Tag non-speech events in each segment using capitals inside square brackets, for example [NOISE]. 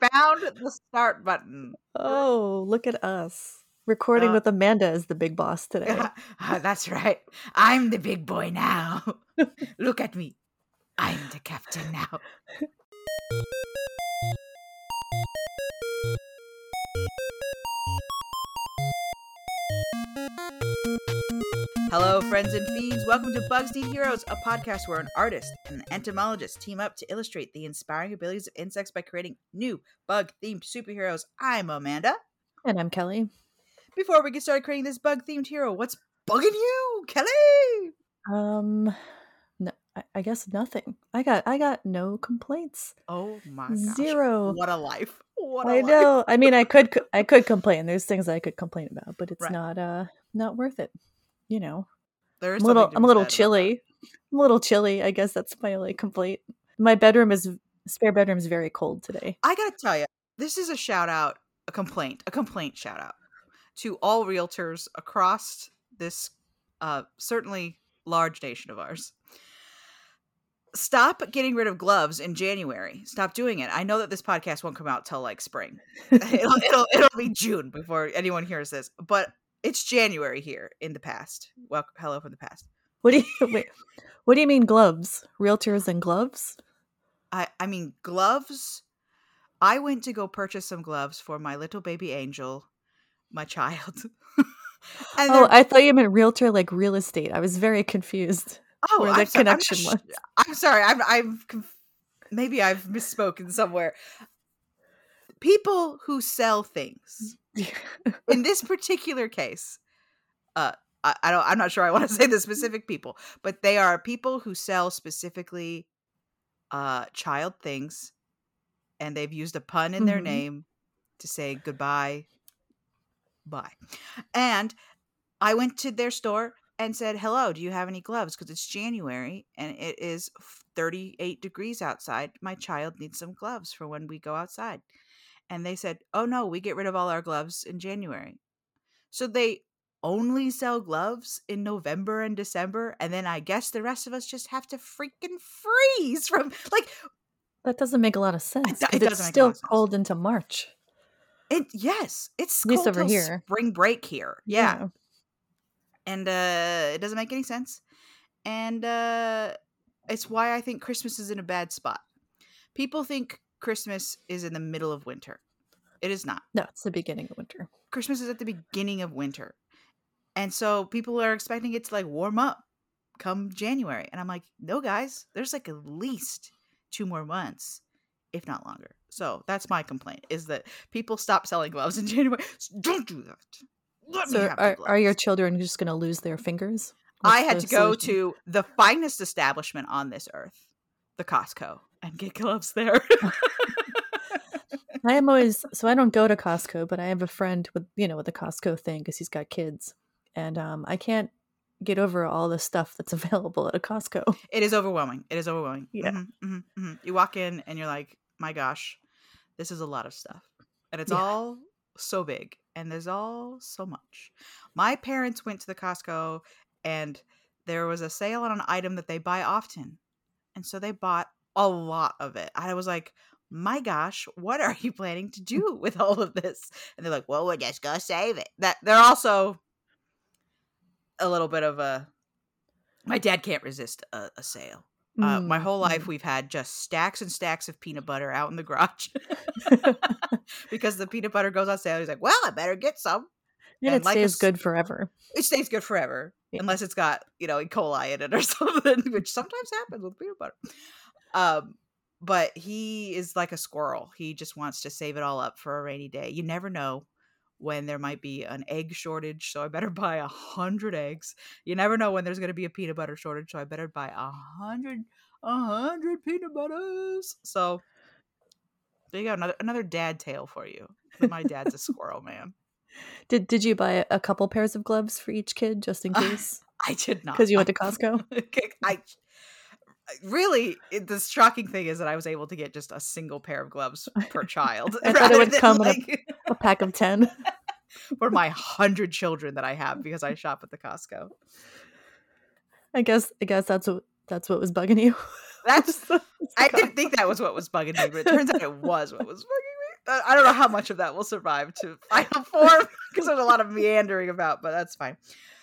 found the start button. Oh, look at us. Recording Uh, with Amanda as the big boss today. [LAUGHS] Ah, That's right. I'm the big boy now. [LAUGHS] Look at me. I'm the captain now. Hello, friends and fiends. Welcome to Bugs Need Heroes, a podcast where an artist and an entomologist team up to illustrate the inspiring abilities of insects by creating new bug themed superheroes. I'm Amanda. And I'm Kelly. Before we get started creating this bug themed hero, what's bugging you, Kelly? Um no, I, I guess nothing. I got I got no complaints. Oh my gosh. Zero. What a life. What a I life. I know. I mean, I could I could complain. There's things I could complain about, but it's Right. not uh not worth it. You know. There is I'm a little I'm a little said about that. chilly. I'm a little chilly. I guess that's my only complaint. My bedroom is spare bedroom is very cold today. I gotta tell you, this is a shout out, a complaint, a complaint shout out to all realtors across this uh, certainly large nation of ours. Stop getting rid of gloves in January. Stop doing it. I know that this podcast won't come out till like spring. [LAUGHS] it'll, it'll it'll be June before anyone hears this, but it's January here in the past. Well, hello from the past. What do you [LAUGHS] wait? What do you mean gloves? Realtors and gloves? I I mean gloves. I went to go purchase some gloves for my little baby angel, my child. [LAUGHS] Oh, I thought you meant realtor like real estate. I was very confused. oh, where I'm the so- I'm connection sh- was. I'm sorry. I'm I'm conf- maybe I've misspoken somewhere. People who sell things. In this particular case, uh I, I don't I'm not sure I want to [LAUGHS] say the specific people, but they are people who sell specifically uh child things and they've used a pun in their Mhm. name to say goodbye bye. And I went to their store and said, "Hello, do you have any gloves because it's January and it is 38 degrees outside. My child needs some gloves for when we go outside." And they said, "Oh no, we get rid of all our gloves in January." So they only sell gloves in November and December, and then I guess the rest of us just have to freaking freeze from like That doesn't make a lot of sense. it doesn't it's make a lot still cold into March. it. Yes, it's cold over here. spring break here. yeah. and uh it doesn't make any sense and uh it's why i think christmas is in a bad spot people think christmas is in the middle of winter. It is not. No, it's the beginning of winter. christmas is at the beginning of winter. And so people are expecting it to like warm up come january. And i'm like no guys there's like at least two more months if not longer. So that's my complaint is that people stop selling gloves in [LAUGHS] january. Don't do that. Let me So are, are your children just going to lose their fingers? I had to go solution? to the finest establishment on this earth, the Costco, and get gloves there. [LAUGHS] I am always so I don't go to Costco, but I have a friend with you know with the Costco thing because he's got kids, and um, I can't get over all the stuff that's [LAUGHS] available at a Costco. it is overwhelming. It is overwhelming. Yeah. Mhm, mhm, mhm. You walk in and you're like, my gosh, this is a lot of stuff. And it's Yeah. all so big and there's all so much. My parents went to the Costco and there was a sale on an item that they buy often. And so they bought a lot of it. I was like, my gosh, what are you planning to do with all of this? And they're like, well, we're just gonna save it. That they're also a little bit of a my dad can't resist a, a sale. Uh, my Mm, whole life, mm. we've had just stacks and stacks of peanut butter out in the garage [LAUGHS] [LAUGHS] because the peanut butter goes on sale. He's like, "Well, I better get some." Yeah, and it like stays good forever. It stays good forever, Yeah. unless it's got you know E. coli in it or [LAUGHS] something, which sometimes happens with peanut butter. Um, but he is like a squirrel. He just wants to save it all up for a rainy day. You never know when there might be an egg shortage, so I better [LAUGHS] buy a hundred eggs. You never know when there's going to be a peanut butter shortage, so I better buy a hundred, a hundred peanut butters. So there you go, another another dad tale for you. My dad's a [LAUGHS] squirrel man. Did Did you buy a couple pairs of gloves for each kid just in [LAUGHS] case? I did not Because you went to Costco. I really it, the shocking thing is that I was able to get just a single pair of gloves per [LAUGHS] child. I thought it would come in a- A pack of ten. [LAUGHS] for my hundred children that I have because I shop at the Costco. I guess. I guess that's what that's what was bugging you. [LAUGHS] That's the I didn't think that was what was bugging me, but it turns out it was what was bugging me. Uh, I don't know how much of that will survive to final form because there's a lot of meandering about, but that's fine.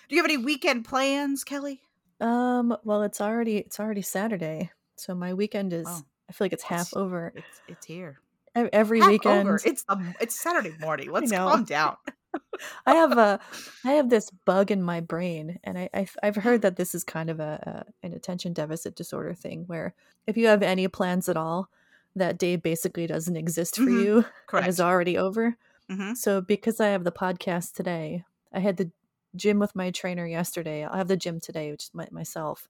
Do you have any weekend plans, Kelly? Um, well, it's already it's already Saturday, so my weekend is. I feel like it's half it's- over. It's it's here. Every Half weekend, over. It's um, it's Saturday morning. Let's calm down. [LAUGHS] I have a I have this bug in my brain, and I I've, I've heard that this is kind of a, a an attention deficit disorder thing, where if you have any plans at all, that day basically doesn't exist for Mhm. you Correct. is already over. hmm So because I have the podcast today, I had the gym with my trainer yesterday. I'll have the gym today, which is my, myself.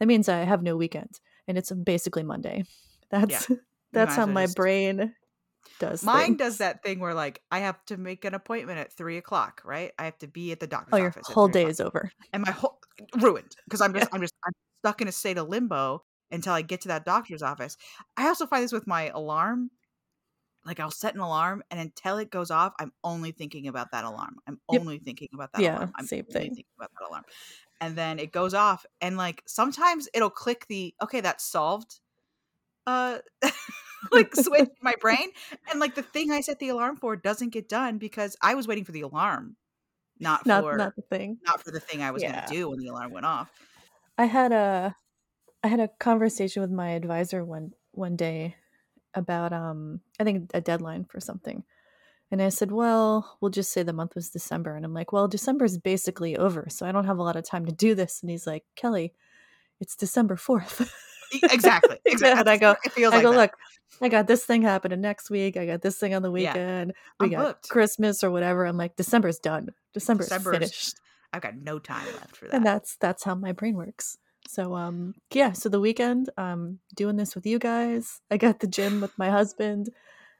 That means I have no weekend, and it's basically Monday. [LAUGHS] That's that's how my brain does. Mine things. does that thing where like I have to make an appointment at three o'clock, right? I have to be at the doctor's Oh, your office. whole day o'clock. is over. and my whole ruined because I'm [LAUGHS] just I'm just I'm stuck in a state of limbo until I get to that doctor's office. I also find this with my alarm. Like I'll set an alarm and until it goes off, I'm only thinking about that alarm. I'm Yep. only thinking about that Yeah, alarm. I'm same only thing. thinking about that alarm. And then it goes off and like sometimes it'll click the okay, that's solved. Uh [LAUGHS] like switch in [LAUGHS] my brain and like the thing I set the alarm for doesn't get done because I was waiting for the alarm, not Not for not the thing. not for the thing I was Yeah. going to do when the alarm went off. I had a I had a conversation with my advisor one one day about um I think a deadline for something. And I said, "Well, we'll just say the month was December." And I'm like, "Well, December is basically over, so I don't have a lot of time to do this." And he's like, "Kelly, it's December 4th." E- Exactly. [LAUGHS] Exactly. And I go- It feels I like go, that. "Look, I got this thing happening next week. I got this thing on the Yeah. weekend. We I'm got booked. Christmas or whatever." I'm like, "December's done. December's, December's finished." I've got no time left for that. and that's that's how my brain works so um yeah so the weekend um doing this with you guys i got the gym with my husband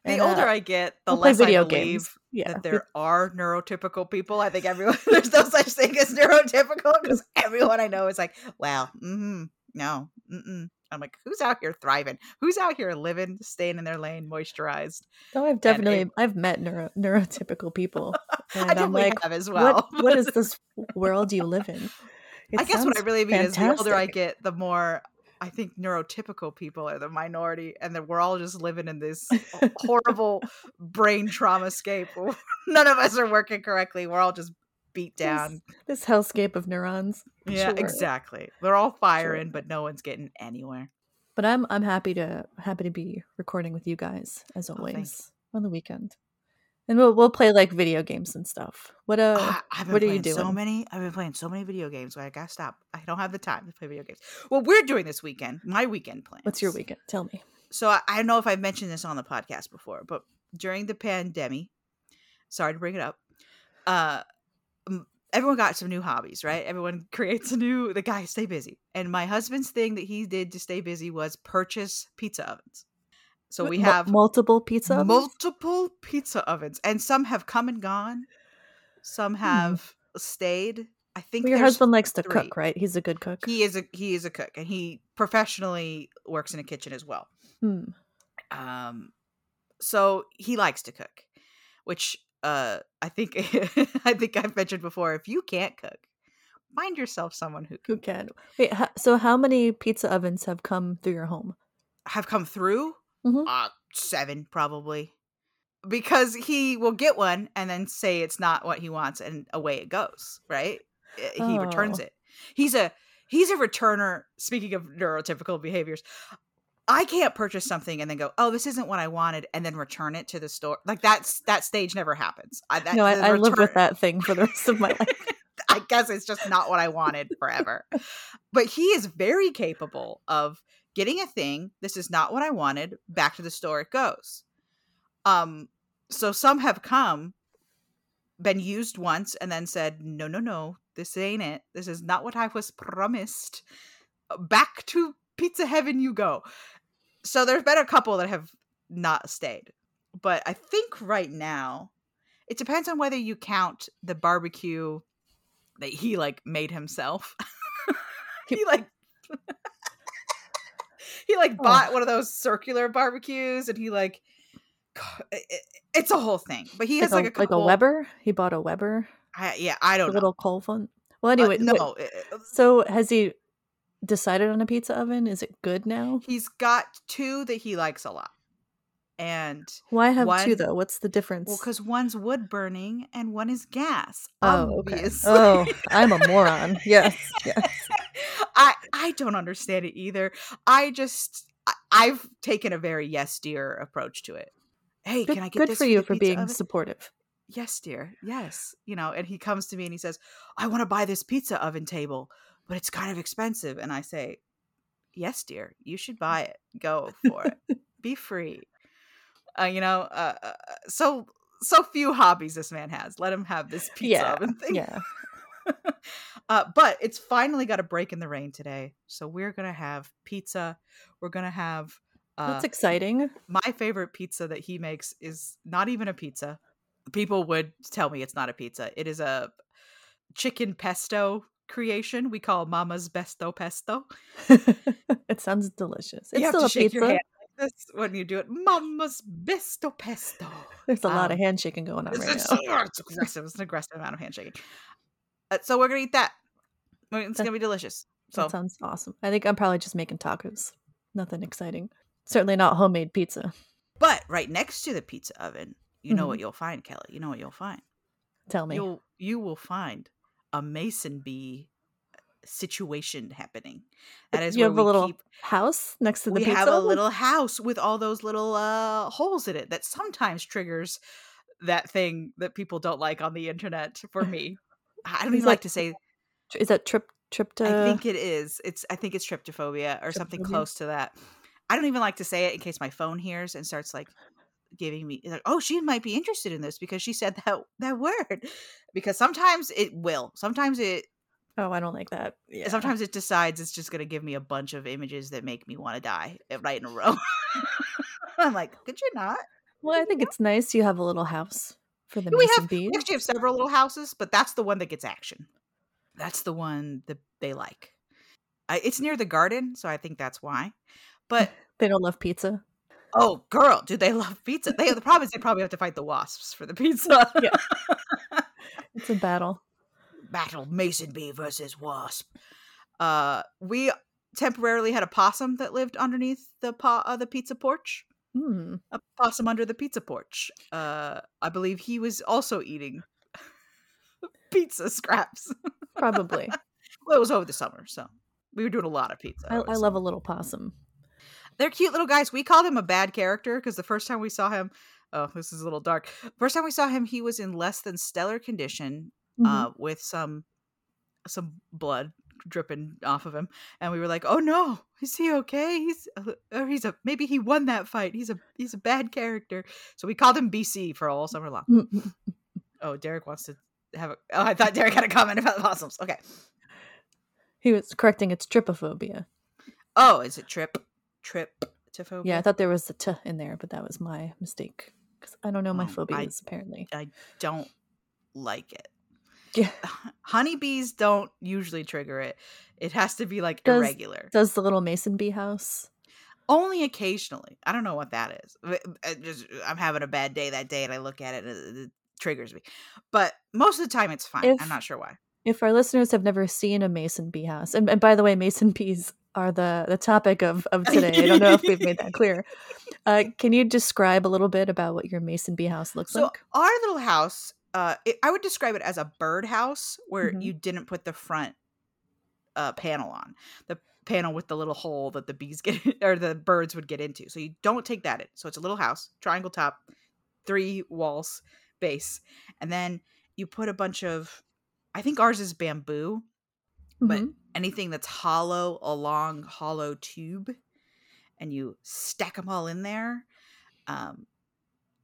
the and, older uh, I get, the we'll less video I believe games yeah that there are neurotypical people. I think everyone [LAUGHS] there's no such thing as neurotypical because everyone I know is like, wow, mm-hmm, no, mm-mm. I'm like, who's out here thriving? Who's out here living, staying in their lane, moisturized? oh i've definitely it- i've met neuro, neurotypical people [LAUGHS] and I i'm like have as well. what what is [LAUGHS] this world you live in It I guess what I really mean is the older I get, the more I think neurotypical people are the minority, and that we're all just living in this horrible [LAUGHS] brain trauma scape. [LAUGHS] None of us are working correctly. We're all just beat down. this hellscape of neurons Yeah, Sure. exactly. They're all firing, but no one's getting anywhere. but i'm i'm happy to happy to be recording with you guys as Oh, always on the weekend and we'll we'll play like video games and stuff what uh Ah, I've been what are you doing? so many. I've been playing so many video games. I gotta stop. I don't have the time to play video games. What we're doing this weekend, my weekend plan. what's your weekend tell me so I, I don't know if I've mentioned this on the podcast before, but during the pandemic, sorry to bring it up, uh, everyone got some new hobbies, right? Everyone [LAUGHS] creates a new. The guy stay busy, and my husband's thing that he did to stay busy was purchase pizza ovens. So we have multiple pizza ovens? multiple pizza ovens, and some have come and gone. Some have stayed. I think Well, your husband likes to three. cook, right? He's a good cook. He is a he is a cook, and he professionally works in a kitchen as well. Hmm. Um, so he likes to cook, which uh, I think [LAUGHS] I think I've mentioned before. If you can't cook, find yourself someone who Who can can? Wait, so how many pizza ovens have come through your home? have come through. Mhm. Uh, seven probably, because he will get one and then say it's not what he wants, and away it goes. Right? Uh, He returns Oh. it. He's a he's a returner. Speaking of neurotypical behaviors. I can't purchase something and then go, "Oh, this isn't what I wanted," and then return it to the store. Like that's that stage never happens. I, that, no, I, the I live with that thing for the rest of my life. [LAUGHS] I guess it's just not what I wanted forever. but he is very capable of getting a thing. This is not what I wanted. Back to the store it goes. Um, so some have come, been used once, and then said, "No, no, no, this ain't it. This is not what I was promised." Back to pizza heaven you go. So there's been a couple that have not stayed, but I think right now it depends on whether you count the barbecue that he like made himself. [LAUGHS] he like [LAUGHS] he like Oh. bought one of those circular barbecues and he like it- it- it's a whole thing. But he has like, like, a, like a Weber. He bought a Weber, I, yeah, I don't know. A little coal one. Well, Uh, anyway, no, wait, uh, so has he decided on a pizza oven? Is it good now? he's got two that he likes a lot. And Why have two though? What's the difference? well, because one's wood burning and one is gas. oh, okay. Oh, I'm a [LAUGHS] moron. Yes, yes. I I don't understand it either. I just I, I've taken a very yes dear approach to it. Hey, Good, can I get good this for you for being oven? supportive. yes, dear. Yes. You know, and he comes to me and he says, I want to buy this pizza oven table, but it's kind of expensive. And I say, Yes, dear, you should buy it. Go for it. [LAUGHS] Be free. Uh, you know, uh, uh, so so few hobbies this man has. Let him have this pizza Yeah, oven thing. Yeah. [LAUGHS] uh, but it's finally got a break in the rain today. So we're gonna have pizza. We're gonna have uh, That's exciting. my favorite pizza that he makes is not even a pizza. People would tell me it's not a pizza. It is a chicken pesto creation we call Mama's Besto Pesto. [LAUGHS] it sounds delicious. It's you have still to a shake pizza. your hand like this when you do it. Mama's Besto Pesto. There's a lot of Um, handshaking going on right now. it's aggressive. It's an aggressive amount of handshaking. Uh, so we're gonna eat that. It's That- gonna be delicious. So That sounds awesome. I think I'm probably just making tacos. Nothing exciting. Certainly not homemade pizza. But right next to the pizza oven, you know Mhm. what you'll find, Kelly. You know what you'll find. Tell me. You'll you will find a mason bee situation happening. That is you where have we a little keep. house next to the We pizza. have a little house with all those little uh holes in it that sometimes triggers that thing that people don't like on the internet. For me, I don't Is even like to say. Is that trip trypto? I think it is. It's. I think it's tryptophobia or something close to that. I don't even like to say it in case my phone hears and starts like giving me like, oh, she might be interested in this because she said [LAUGHS] that that word. Because sometimes it will. Sometimes it. Oh, I don't like that. Yeah. Sometimes it decides it's just going to give me a bunch of images that make me want to die eh, right in a row. [LAUGHS] I'm like, could you not? Well, I think it's nice you have a little house for the we mason have bees. we actually have several little houses, but that's the one that gets action. That's the one that they like. I, it's near the garden, so I think that's why. But [LAUGHS] They don't love pizza. oh, girl, do they love pizza? They the problem is they probably have to fight the wasps for the pizza. Yeah. [LAUGHS] It's a battle. Battle Mason bee versus wasp. Uh, we temporarily had a possum that lived underneath the po- uh, the pizza porch. Hmm. a possum under the pizza porch. Uh, I believe he was also eating [LAUGHS] pizza scraps. Probably. [LAUGHS] well, it was over the summer, so we were doing a lot of pizza. I, I love a little possum. They're cute little guys. We called him a bad character because the first time we saw him, oh, this is a little dark. First time we saw him, he was in less than stellar condition, Mhm. uh, with some some blood dripping off of him, and we were like, "Oh no, is he okay? He's uh, or he's a maybe he won that fight. He's a he's a bad character." So we called him BC for all summer long. [LAUGHS] Oh, Derek wants to have a. Oh, I thought Derek had a comment about the possums. Okay. he was correcting its trypophobia. Oh, is it trip? Trip to phobia? Yeah, I thought there was a t in there, but that was my mistake. Because I don't know my Um, phobias, apparently. I don't like it. Yeah. Honeybees don't usually trigger it. It has to be like Does- irregular. Does the little mason bee house? Only occasionally. I don't know what that is. Uh, uh, just- I'm having a bad day that day and I look at it and it, it triggers me. But most of the time it's fine. If- I'm not sure why. If our listeners have never seen a mason bee house, and, and by the way, mason bees are the the topic of of today. I don't know if we've made that clear. [LAUGHS] Uh, can you describe a little bit about what your mason bee house looks So like? our little house, uh, it, I would describe it as a bird house where Mhm. you didn't put the front uh, panel on the panel with the little hole that the bees get [LAUGHS] or the birds would get into. So you don't take that in. So it's a little house, triangle top, three walls, base, and then you put a bunch of. I think ours is bamboo, but Mhm. anything that's hollow, a long hollow tube, and you stack them all in there um,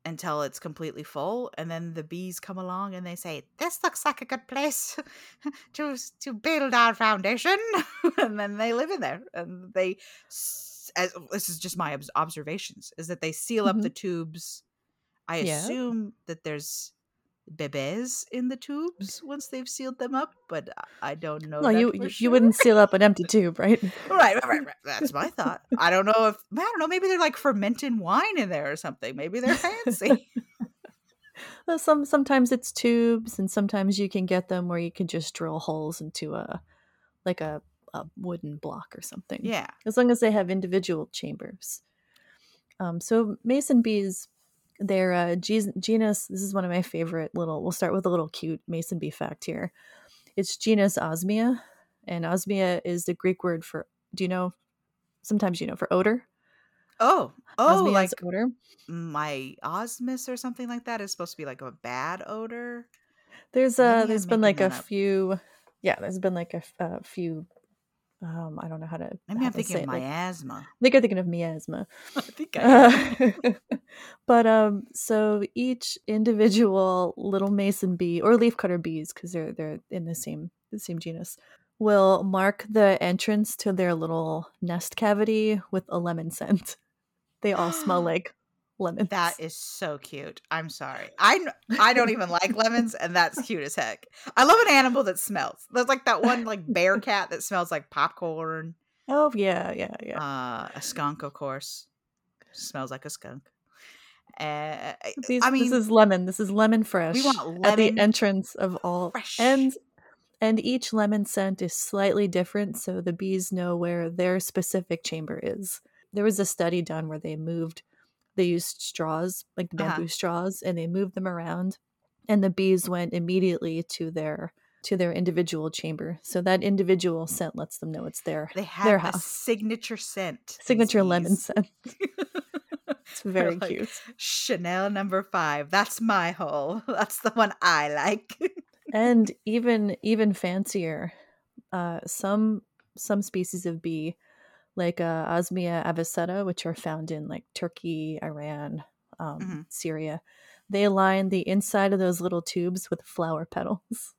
until it's completely full, and then the bees come along and they say, "This looks like a good place [LAUGHS] to to build our foundation," [LAUGHS] and then they live in there, and they. As, this is just my observations: is that they seal up the mm-hmm. tubes. I Yeah. assume that there's bebes in the tubes once they've sealed them up, but I- don't know. well, you you- sure. you wouldn't seal up an empty tube, right? [LAUGHS] Right, right, right, right. That's my thought. I don't know if I don't know. Maybe they're like fermenting wine in there or something. Maybe they're fancy. [LAUGHS] Well, some sometimes it's tubes, and sometimes you can get them where you can just drill holes into a like a, a wooden block or something. yeah. as long as they have individual chambers. Um, so mason bees, they're uh, genus. This is one of my favorite little. We'll start with a little cute mason bee fact here. It's genus Osmia, and Osmia is the Greek word for. Do you know? Sometimes you know for odor. Oh, oh, like odor. my osmus or something like that is supposed to be like a bad odor. There's Maybe uh I'm there's been like a up. few yeah, there's been like a few um I don't know how to Maybe how I'm thinking say it, like- miasma. I think you're thinking of miasma. [LAUGHS] I think I am. Uh, [LAUGHS] but um so each individual little mason bee or leafcutter bees because they're they're in the same the same genus will mark the entrance to their little nest cavity with a lemon scent. They all smell [GASPS] like lemons. That is so cute. I'm sorry. [LAUGHS] I I don't even like lemons, and that's cute as heck. I love an animal that smells. There's like that one like bear [LAUGHS] cat that smells like popcorn. Oh yeah, yeah, yeah. Uh, a skunk, of course, smells like a skunk. Uh, These, I mean, this is lemon. This is lemon fresh. we want at the entrance of all fresh. and and each lemon scent is slightly different so the bees know where their specific chamber is there was a study done where they moved they used straws like Uh-huh. bamboo straws and they moved them around and the bees went immediately to their to their individual chamber so that individual scent lets them know it's their they have their a house signature scent. signature lemon scent [LAUGHS] it's very like, cute Chanel number five. That's my hole. [LAUGHS] That's the one I like. [LAUGHS] and even even fancier uh some some species of bee like uh, osmia avoseta which are found in like turkey iran um, Mhm. syria they line the inside of those little tubes with flower petals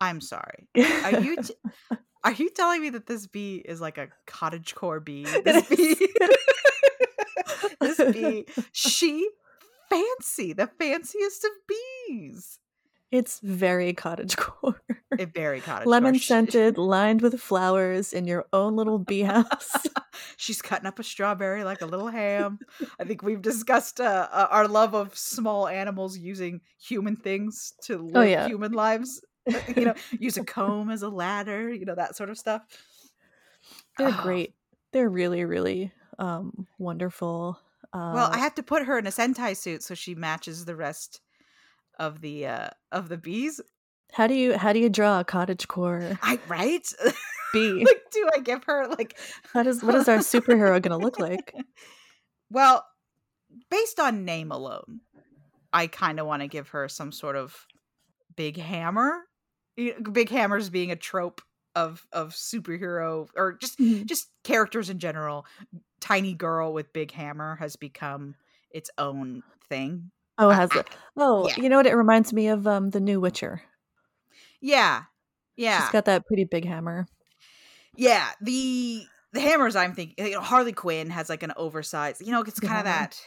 I'm sorry. Are you t- [LAUGHS] are you telling me that this bee is like a cottage core bee? [LAUGHS] This bee, [LAUGHS] this bee, she fancy, the fanciest of bees. It's very cottage [LAUGHS] core A very cottage lemon scented lined with flowers in your own little bee house [LAUGHS] She's cutting up a strawberry like a little ham. I think we've discussed uh, uh, our love of small animals using human things to live Oh, yeah. human lives. Uh, You know, [LAUGHS] use a comb as a ladder. You know that sort of stuff. they're Oh, great they're really really um wonderful uh Well, I have to put her in a Sentai suit so she matches the rest of the uh of the bees. how do you how do you draw a cottage core I right? [LAUGHS] bee like do I give her like How does what is our superhero gonna look like? [LAUGHS] Well, based on name alone, I kind of want to give her some sort of big hammer. Big hammers being a trope of of superhero or just just characters in general. Tiny girl with big hammer has become its own thing. Oh, I- has it? Oh, yeah. you know what? It reminds me of um the new Witcher. Yeah. Yeah. She's got that pretty big hammer. Yeah, the the hammers I'm thinking you know, Harley Quinn has like an oversized, you know, it's kind Yeah. of that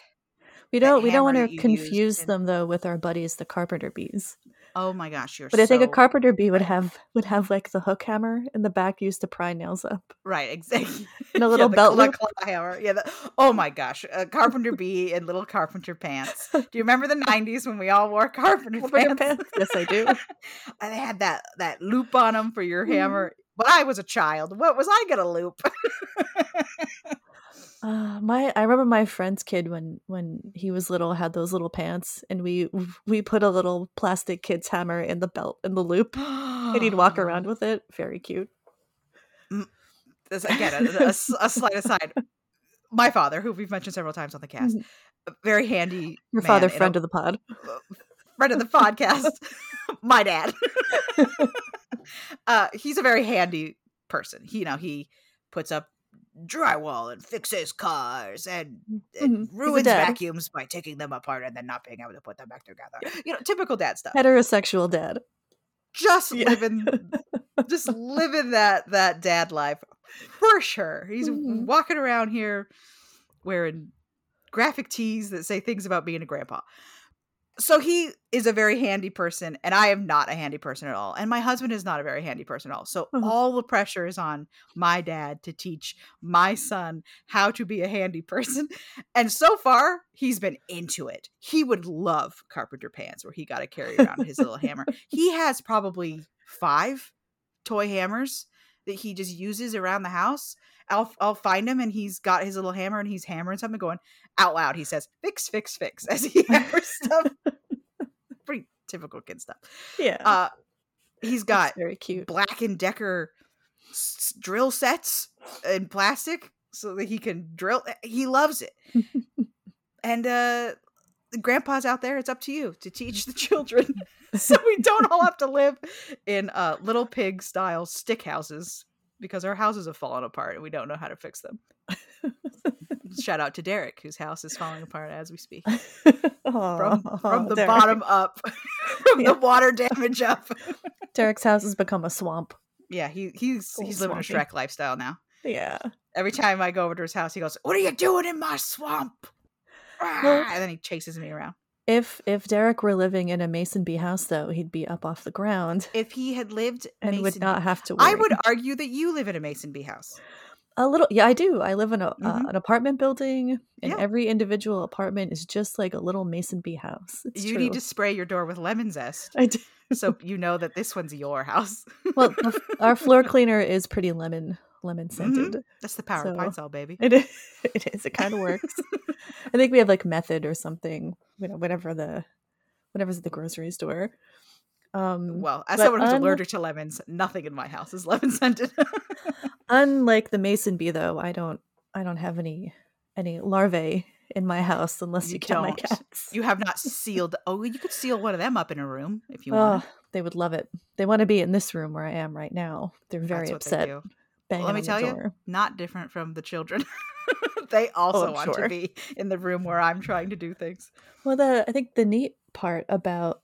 We don't we don't want to confuse in- them though with our buddies the carpenter bees. Oh my gosh, you're But I think a carpenter bee would have would have like the hook hammer in the back used to pry nails up. right, exactly. [LAUGHS] And a little the belt loop. hammer. Yeah, the, oh my gosh, a carpenter bee in little carpenter pants. Do you remember the 90s when we all wore [LAUGHS] carpenter, Carpenter pants? pants? Yes, I do. [LAUGHS] and they had that that loop on them for your Mhm. hammer. When I was a child, what was I gonna loop? Uh, my I remember my friend's kid when when he was little had those little pants and we we put a little plastic kid's hammer in the belt in the loop and he'd walk around [GASPS] with it. Very cute. this again a slight aside my father who we've mentioned several times on the cast Mhm. very handy Your man father, a- friend of the pod. [LAUGHS] friend of the podcast [LAUGHS] my dad [LAUGHS] uh he's a very handy person he you know he puts up drywall and fixes cars and, and Mhm. Ruins vacuums by taking them apart and then not being able to put them back together you know typical dad stuff Heterosexual dad. just Yeah. living just [LAUGHS] living that that dad life for sure he's Mhm. walking around here wearing graphic tees that say things about being a grandpa so he is a very handy person and i am not a handy person at all and my husband is not a very handy person at all. So Mhm. all the pressure is on my dad to teach my son how to be a handy [LAUGHS] person and so far he's been into it. He would love carpenter pants where he got to carry [LAUGHS] around his little hammer. He has probably five toy hammers that he just uses around the house I'll I'll find him and he's got his little hammer and he's hammering something going out loud. He says, "Fix, fix, fix," [LAUGHS] as he hammers stuff. [LAUGHS] Pretty typical kid stuff. Yeah. Uh, he's got That's very cute. Black and Decker s- drill sets in plastic so that he can drill. eh, He loves it. [LAUGHS] and uh grandpa's out there. It's up to you to teach the children, so we don't all have to live in uh little pig style stick houses because our houses have fallen apart and we don't know how to fix them. [LAUGHS] Shout out to Derek, whose house is falling apart as we speak. From from the Derek. bottom up, [LAUGHS] from Yeah. the water damage up. [LAUGHS] Derek's house has become a swamp. Yeah, he he's he's living a swampy. Shrek lifestyle now. Yeah. Every time I go over to his house, he goes, "What are you doing in my swamp?" Well- and then he chases me around. If if Derek were living in a Mason Bee house, though, he'd be up off the ground If he had lived [LAUGHS] and Mason would not have to. Worry. I would argue that you live in a Mason Bee house. a little. Yeah, I do. I live in a uh, Mhm. an apartment building, and Yeah. every individual apartment is just like a little Mason Bee house. It's you true. need to spray your door with lemon zest I do. so [LAUGHS] you know that this one's your house. Well, the, our floor [LAUGHS] cleaner is pretty lemon lemon scented. That's the power of So- Pine Sol, baby. It is. [LAUGHS] It is. It kind of [LAUGHS] works. I think we have like method or something. You know, whatever the whatever's at the grocery store. Um, Well, as someone who's un- allergic to lemons, nothing in my house is lemon scented. [LAUGHS] unlike the mason bee, though, I don't. I don't have any any larvae in my house unless you, You count my don't. cats. you have not sealed. Oh, you could seal one of them up in a room if you Oh, want. they would love it. They want to be in this room where I am right now. They're very upset. they Banging let me tell you. Not different from the children. [LAUGHS] they oh, also Oh, want sure. to be in the room where I'm trying to do things. Well, the I think the neat part about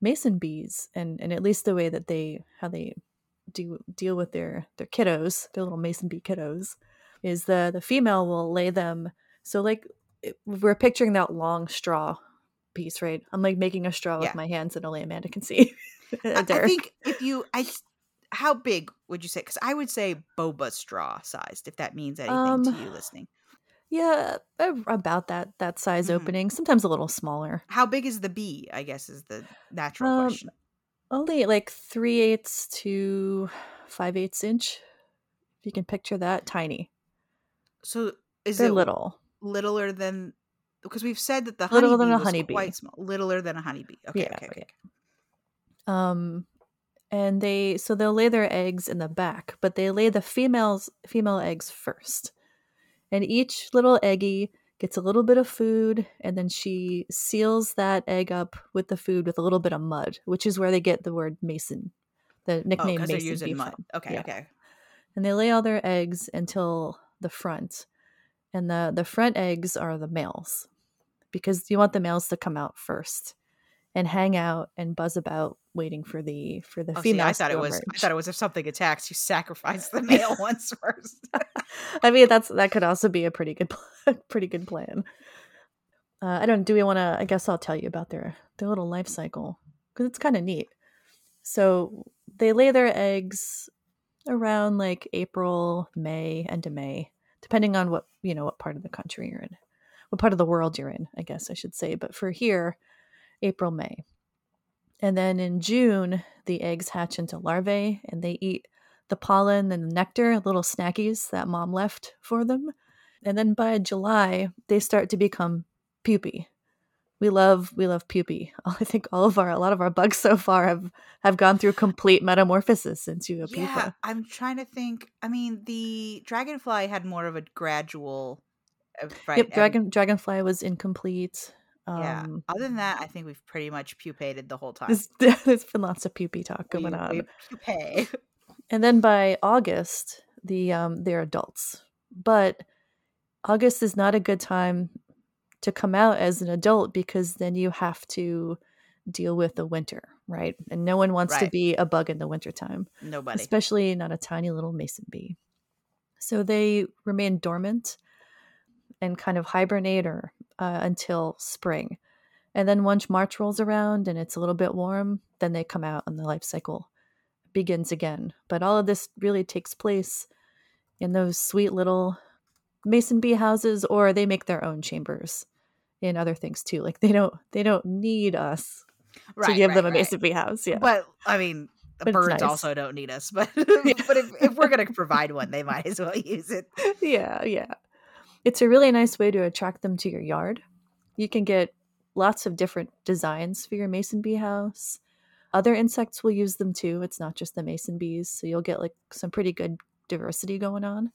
mason bees and and at least the way that they how they do deal with their their kiddos, their little mason bee kiddos, is the the female will lay them. So like it- we're picturing that long straw piece, right? I'm like making a straw Yeah. with my hands that only Amanda can see. [LAUGHS] I, I think if you, I, how big would you say? Because I would say boba straw sized, if that means anything to Um, you listening. yeah, about that that size Mhm. opening. Sometimes a little smaller. How big is the bee? I guess is the natural Um, question. Only like three eighths to five eighths inch. If you can picture that, tiny. So is They're it little. littler than? Because we've said that the honeybee than a honeybee. quite small, littler than a honeybee. Okay, Yeah, okay, okay. Um, and they so they'll lay their eggs in the back, but they lay the females female eggs first. And each little eggie gets a little bit of food, and then she seals that egg up with the food with a little bit of mud, which is where they get the word mason, the Oh, nickname because they're using mud. from. Okay, Yeah. okay. And they lay all their eggs until the front, and the the front eggs are the males, because you want the males to come out first and hang out and buzz about waiting for the for the Oh, see, I thought it was. I thought it was if something attacks, you sacrifice the [LAUGHS] male ones first. I mean, that's that could also be a pretty good, [LAUGHS] pretty good plan. Uh, I don't. Do we want to? I guess I'll tell you about their their little life cycle because it's kind of neat. So they lay their eggs around like April, May, end of May, depending on what you know what part of the country you're in, what part of the world you're in. I guess I should say. But for here, April, May, and then in June the eggs hatch into larvae and they eat the pollen and the nectar, little snackies that mom left for them. And then by July, they start to become pupae. We love we love pupae. [LAUGHS] I think all of our a lot of our bugs so far have have gone through complete metamorphosis into a pupa. Yeah, I'm trying to think. I mean, the dragonfly had more of a gradual, uh, right? yep, and- dragon dragonfly was incomplete. Yeah. Um, Other than that, I think we've pretty much pupated the whole time. there's, [LAUGHS] been lots of pupae talk going We- on. we pupay. [LAUGHS] And then by August, the um, they're adults. But August is not a good time to come out as an adult because then you have to deal with the winter, right? And no one wants to be a bug in the wintertime, Nobody. especially not a tiny little mason bee. So they remain dormant and kind of hibernate or, uh, until spring. And then once March rolls around and it's a little bit warm, then they come out and the life cycle begins again. But all of this really takes place in those sweet little mason bee houses or they make their own chambers in other things too. Like they don't they don't need us to give right, them a right. mason bee house. Yeah. But I mean, the birds nice. also don't need us, but [LAUGHS] [LAUGHS] but if, if we're gonna provide one, they might as well [LAUGHS] use it. yeah, yeah. It's a really nice way to attract them to your yard. You can get lots of different designs for your mason bee house. Other insects will use them too. It's not just the mason bees, so you'll get like some pretty good diversity going on.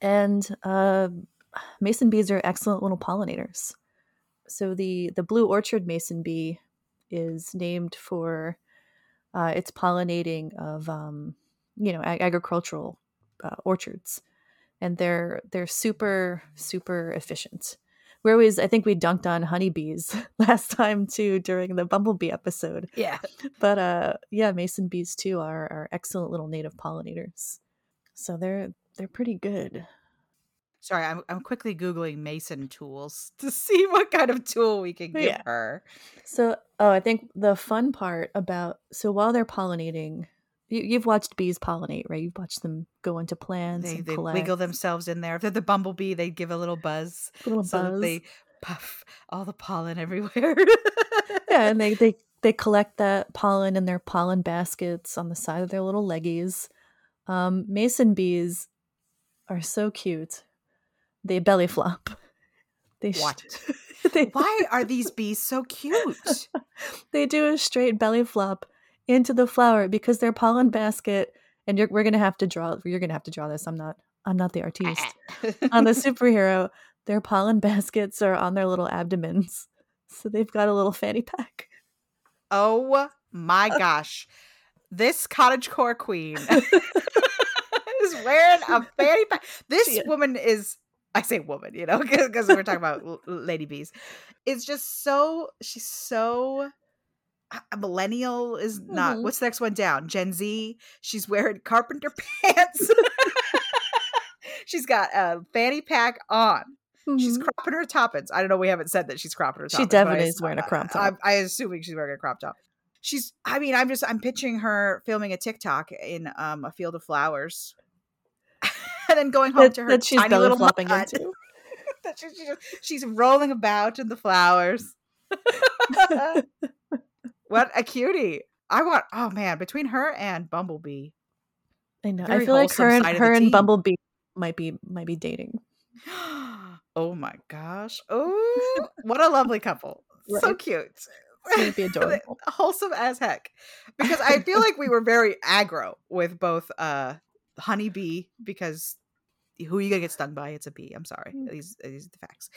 And uh, mason bees are excellent little pollinators. So the the blue orchard mason bee is named for uh, its pollinating of um, you know ag- agricultural uh, orchards, and they're they're super super efficient. We always I think we dunked on honeybees [LAUGHS] last time too during the bumblebee episode, Yeah. but uh, yeah, mason bees too are are excellent little native pollinators. So they're they're pretty good. Sorry, I'm I'm quickly googling mason tools [LAUGHS] to see what kind of tool we can give Yeah. her. So, oh, I think the fun part about so while they're pollinating, you, you've watched bees pollinate, right? You've watched them go into plants They and they collect wiggle themselves in there. If they're the bumblebee, they give a little buzz a little so buzz. they puff all the pollen [LAUGHS] everywhere. yeah, and they they [LAUGHS] they collect that pollen in their pollen baskets on the side of their little leggies. Um, mason bees are so cute. They belly flop. [LAUGHS] They sh- What? they, Why are these bees so cute? they do a straight belly flop into the flower because their pollen basket. And you're, we're gonna have to draw. You're gonna have to draw this. I'm not. I'm not the artiste. on the [LAUGHS] superhero, their pollen [LAUGHS] baskets are on their little abdomens. So they've got a little fanny pack. oh my [LAUGHS] gosh. This cottagecore queen is wearing a fanny pack. This woman is I say woman, you know, because we're talking about l- lady bees. It's just so she's so a millennial is not Mhm. what's the next one down gen z she's wearing carpenter [LAUGHS] pants she's got a fanny pack on she's Mhm. cropping her toppins i don't know we haven't said that she's cropping her She toppins but definitely is wearing a crop top. I, i'm assuming she's wearing a crop top she's i mean i'm just i'm picturing her filming a tiktok in um a field of flowers [LAUGHS] and then going home that, to her that she's tiny little flopping mud. into. [LAUGHS] that she, she just, she's rolling about in the flowers what a cutie. I want oh man between her and bumblebee. I know. I feel like her and her and team. Bumblebee might be might be dating. [GASPS] oh my gosh. Oh what a lovely couple. [LAUGHS] So cute. Be [LAUGHS] adorable. wholesome as heck. Because i feel [LAUGHS] like we were very aggro with both uh honeybee because who are you gonna get stung by? It's a bee. I'm sorry. Mm. these these are the facts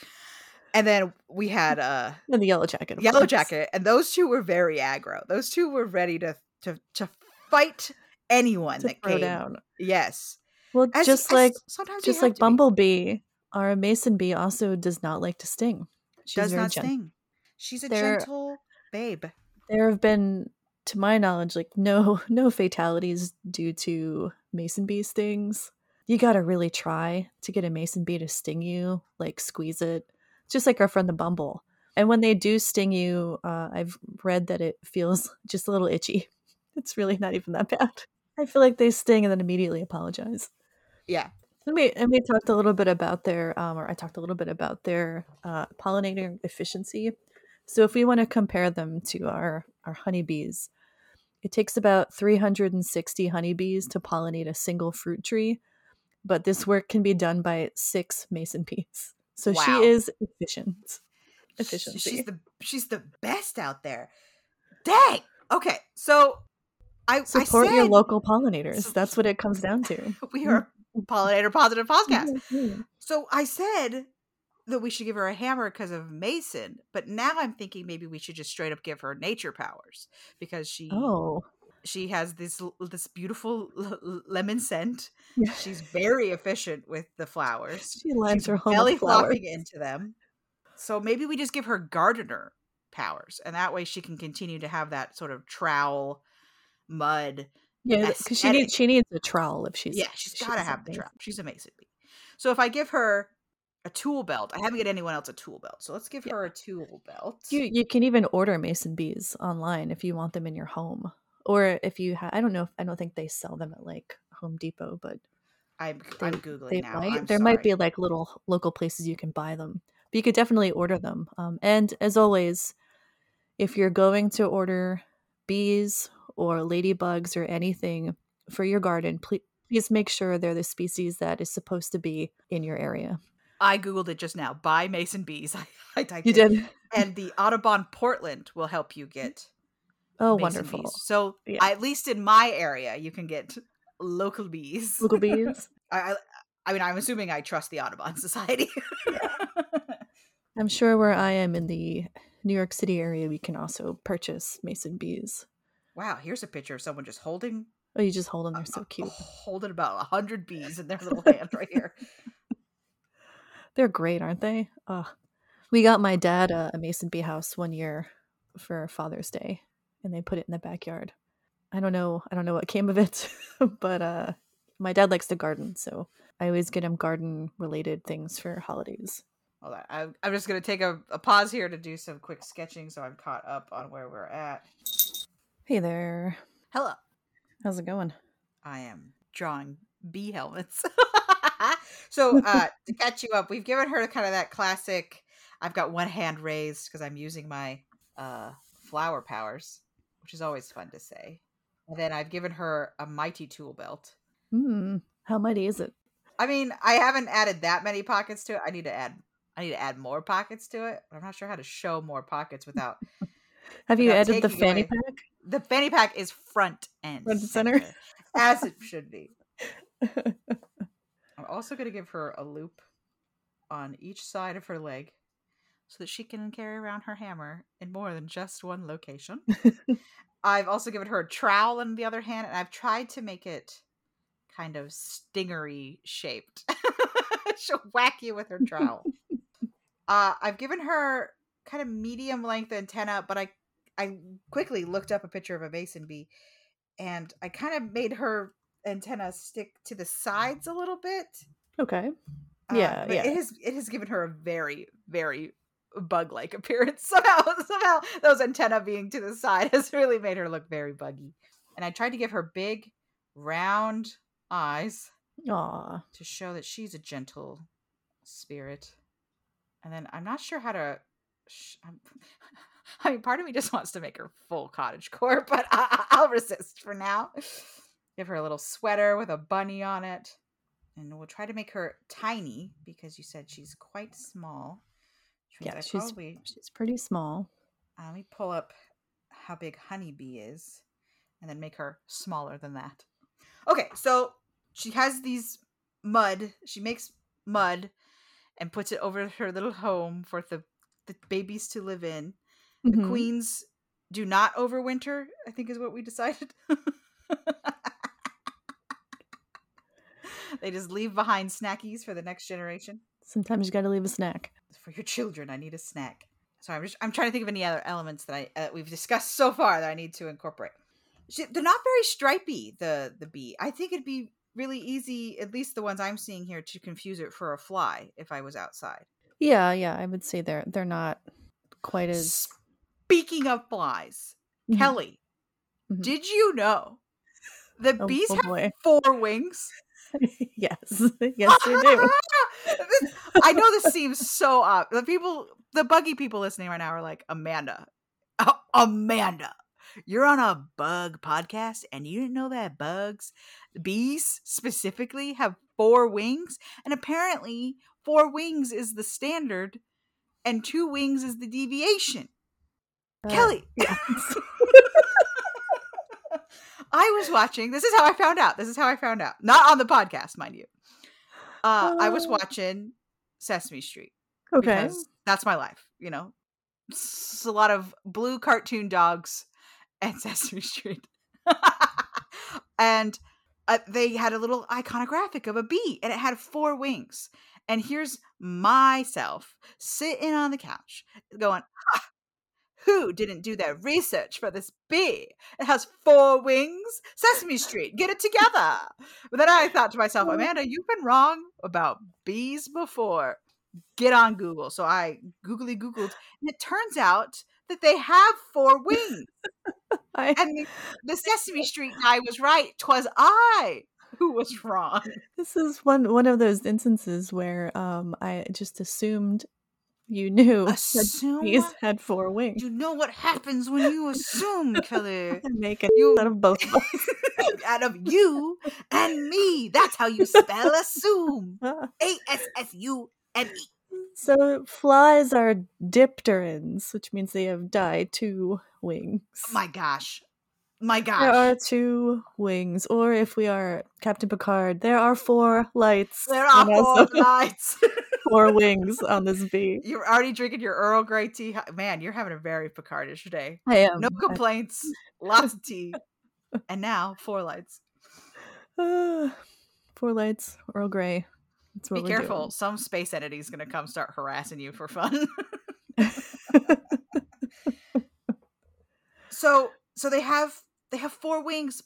and then we had uh [LAUGHS] and the yellow jacket. yellow course. jacket and those two were very aggro those two were ready to to to fight anyone to that came down. yes Well, As- just as like sometimes just like be. Bumblebee, our mason bee also does not like to sting. She's does not gentle. sting she's a They're- gentle babe There have been, to my knowledge, like no [LAUGHS] no fatalities due to mason bee stings. You got to really try to get a mason bee to sting you, like squeeze it, just like our friend the bumble. And when they do sting you, uh, I've read that it feels [LAUGHS] just a little itchy. [LAUGHS] It's really not even that bad. I feel like they sting and then immediately apologize. yeah And we and we talked a little bit about their, um, or I talked a little bit about their uh, pollinator efficiency. So if we want to compare them to our our honeybees, it takes about 360 honeybees to pollinate a single fruit tree, but this work can be done by six mason bees. So Wow. she is efficient. Efficiency. she's the she's the best out there dang okay so i Support I your local pollinators. So- That's what it comes down to. [LAUGHS] we are a pollinator positive podcast Mhm. So I said that we should give her a hammer because of Mason, but now I'm thinking maybe we should just straight up give her nature powers because she Oh, she has this this beautiful l- lemon scent. Yeah. She's very efficient with the flowers. she lines her home belly flopping into them. So maybe we just give her gardener powers, and that way she can continue to have that sort of trowel, mud. Yeah, because she needs she needs a trowel if she's yeah, she's got to have the amazing. trap. She's a mason bee. So if I give her a tool belt, I haven't given anyone else a tool belt. So let's give Yeah. her a tool belt. You you can even order mason bees online if you want them in your home, or if you ha- I don't know if I don't think they sell them at like Home Depot, but I'm, they, I'm googling they now. might. I'm there might be like little local places you can buy them, but you could definitely order them. Um, and as always, if you're going to order bees or ladybugs or anything for your garden, please please make sure they're the species that is supposed to be in your area. I googled it just now. Buy mason bees. [LAUGHS] I, I typed You did. and the Audubon Portland will help you get Oh, wonderful. bees. So Yeah. at least in my area, you can get [LAUGHS] local bees. Local [LAUGHS] bees. I, I, I mean, I'm assuming I trust the Audubon [LAUGHS] Society. I'm sure where I am in the New York City area, we can also purchase mason bees. wow, here's a picture of someone just holding Oh, you just hold them. They're so cute. holding about a hundred bees in their little hand right here. They're great, aren't they? Oh, we got my dad a, a mason bee house one year for Father's Day, and they put it in the backyard. I don't know. I don't know what came of it, [LAUGHS] but uh, my dad likes to garden, so I always get him garden related things for holidays. Hold on. I'm, I'm just going to take a, a pause here to do some quick sketching so I'm caught up on where we're at. Hey there, Hello. how's it going? I am drawing bee helmets. [LAUGHS] so, uh, [LAUGHS] to catch you up, we've given her kind of that classic. I've got one hand raised because I'm using my uh, flower powers, which is always fun to say. And then I've given her a mighty tool belt. Hmm, how mighty is it? I mean, I haven't added that many pockets to it. I need to add. I need to add more pockets to it. I'm not sure how to show more pockets without [LAUGHS] Have you added the fanny away- pack? the fanny pack is front and Front and center? as it should be. [LAUGHS] I'm also going to give her a loop on each side of her leg so that she can carry around her hammer in more than just one location. [LAUGHS] I've also given her a trowel in the other hand, and I've tried to make it kind of stingery shaped. [LAUGHS] She'll whack you with her trowel. uh, I've given her kind of medium length antenna, but I I quickly looked up a picture of a mason bee, and I kind of made her antenna stick to the sides a little bit. okay. Uh, Yeah, yeah. It has it has given her a very very bug like appearance. [LAUGHS] Somehow somehow those antenna being to the side [LAUGHS] has really made her look very buggy. And I tried to give her big round eyes Aw. to show that she's a gentle spirit. And then I'm not sure how to. Sh- I'm, [LAUGHS] I mean, part of me just wants to make her full cottage core, but I, I- I'll resist for now. Give her a little sweater with a bunny on it. And we'll try to make her tiny because you said she's quite small. Yeah, she's probably, she's pretty small. uh, let me pull up how big Honeybee is and then make her smaller than that. Okay, so she has these mud. She makes mud and puts it over her little home for the, the babies to live in. The Mhm. queens do not overwinter, I think is what we decided. [LAUGHS] they just leave behind snackies for the next generation Sometimes you got to leave a snack. For your children. I need a snack. So I'm just I'm trying to think of any other elements that I uh, we've discussed so far that I need to incorporate. She, they're not very stripy. The the bee. I think it'd be really easy, at least the ones I'm seeing here, to confuse it for a fly if I was outside. Yeah, yeah, I would say they're they're not quite as Speaking of flies, Mhm. Kelly, Mhm. did you know the Oh, bees oh have four wings? [LAUGHS] yes, [LAUGHS] yes, they do. I know this seems so odd. The people, the buggy people listening right now are like, Amanda, uh, Amanda, you're on a bug podcast and you didn't know that bugs, bees specifically, have four wings? And apparently, four wings is the standard and two wings is the deviation. Uh, Kelly, yeah. [LAUGHS] I was watching. This is how I found out. This is how I found out. Not on the podcast, mind you. Uh, I was Oh. watching Sesame Street okay. that's my life. You know, it's a lot of blue cartoon dogs and [LAUGHS] Sesame Street, and uh, they had a little iconographic of a bee, and it had four wings. And here's myself sitting on the couch, going, "Ha, "Who didn't do their research for this bee? It has four wings. Sesame Street, get it together." But then I thought to myself. Amanda, you've been wrong about bees before get on Google. So I googly googled, and it turns out that they have four wings. [LAUGHS] I, And the, the Sesame Street guy was right. Twas I who was wrong. this is one one of those instances where um I just assumed you knew Assume. bees had four wings. You know what happens when you assume, Kelly. [LAUGHS] Make it You- out of both [LAUGHS] of us. Out of you and me. That's how you spell assume. [LAUGHS] A S S U M E. So flies are dipterans, which means they have died two wings. Oh My gosh. My gosh. There are two wings, or if we are Captain Picard, there are four lights. There are four [LAUGHS] lights. four [LAUGHS] wings on this bee. You're already drinking your Earl Grey tea. Man, you're having a very Picardish day. I am. No complaints. [LAUGHS] Lots of tea. And now four lights. Uh, [SIGHS] four lights, Earl Grey. Be careful. Some space entity is going to come start harassing you for fun. so, so they have they have four wings,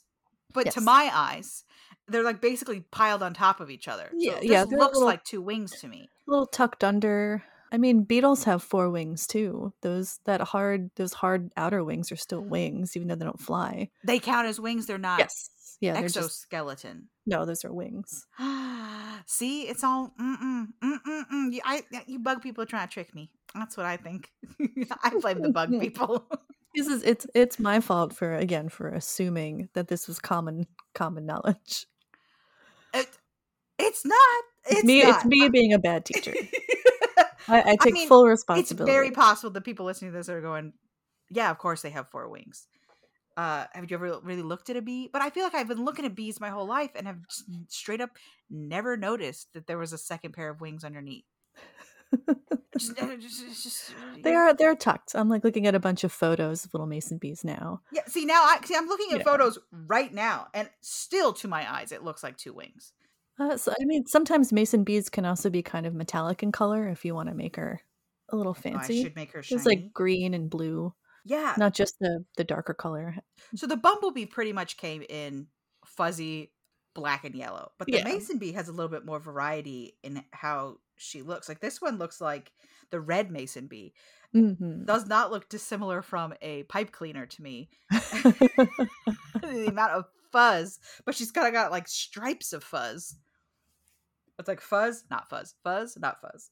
but to my eyes, they're like basically piled on top of each other. So Yeah, yeah, looks little- like two wings to me. a little tucked under. I mean, beetles have four wings too. Those that hard, those hard outer wings are still wings, even though they don't fly. They count as wings. They're not Yes, yeah, they're just exoskeleton. no, those are wings. [SIGHS] See, it's all mm-mm, mm-mm, mm. You, I, you bug people are trying to trick me. That's what I think. [LAUGHS] I blame the bug [LAUGHS] people. [LAUGHS] This is it's it's my fault for again for assuming that this was common [LAUGHS] common knowledge. it, it's not. It's, me. not. It's me being a bad [LAUGHS] teacher. I, I take mean, full responsibility. it's very possible that people listening to this are going, "Yeah, of course they have four wings." Uh, have you ever really looked at a bee? But I feel like I've been looking at bees my whole life and have straight up never noticed that there was a second pair of wings underneath. Just- uh, just- just- just- [LAUGHS] they are they're tucked. I'm like looking at a bunch of photos of little mason bees now. Yeah, see now I see I'm looking at Yeah. photos right now, and still to my eyes it looks like two wings. Uh, so I mean, sometimes mason bees can also be kind of metallic in color if you want to make her a little Oh, I fancy. should make her shiny. It's like green and blue, yeah. not just the the darker color. So the bumblebee pretty much came in fuzzy black and yellow, but the Yeah. mason bee has a little bit more variety in how she looks. Like this one looks like the red mason bee. hmm Does not look dissimilar from a pipe cleaner to me. [LAUGHS] [LAUGHS] the amount of fuzz, but she's kind of got like stripes of fuzz. It's like fuzz, not fuzz, fuzz, not fuzz.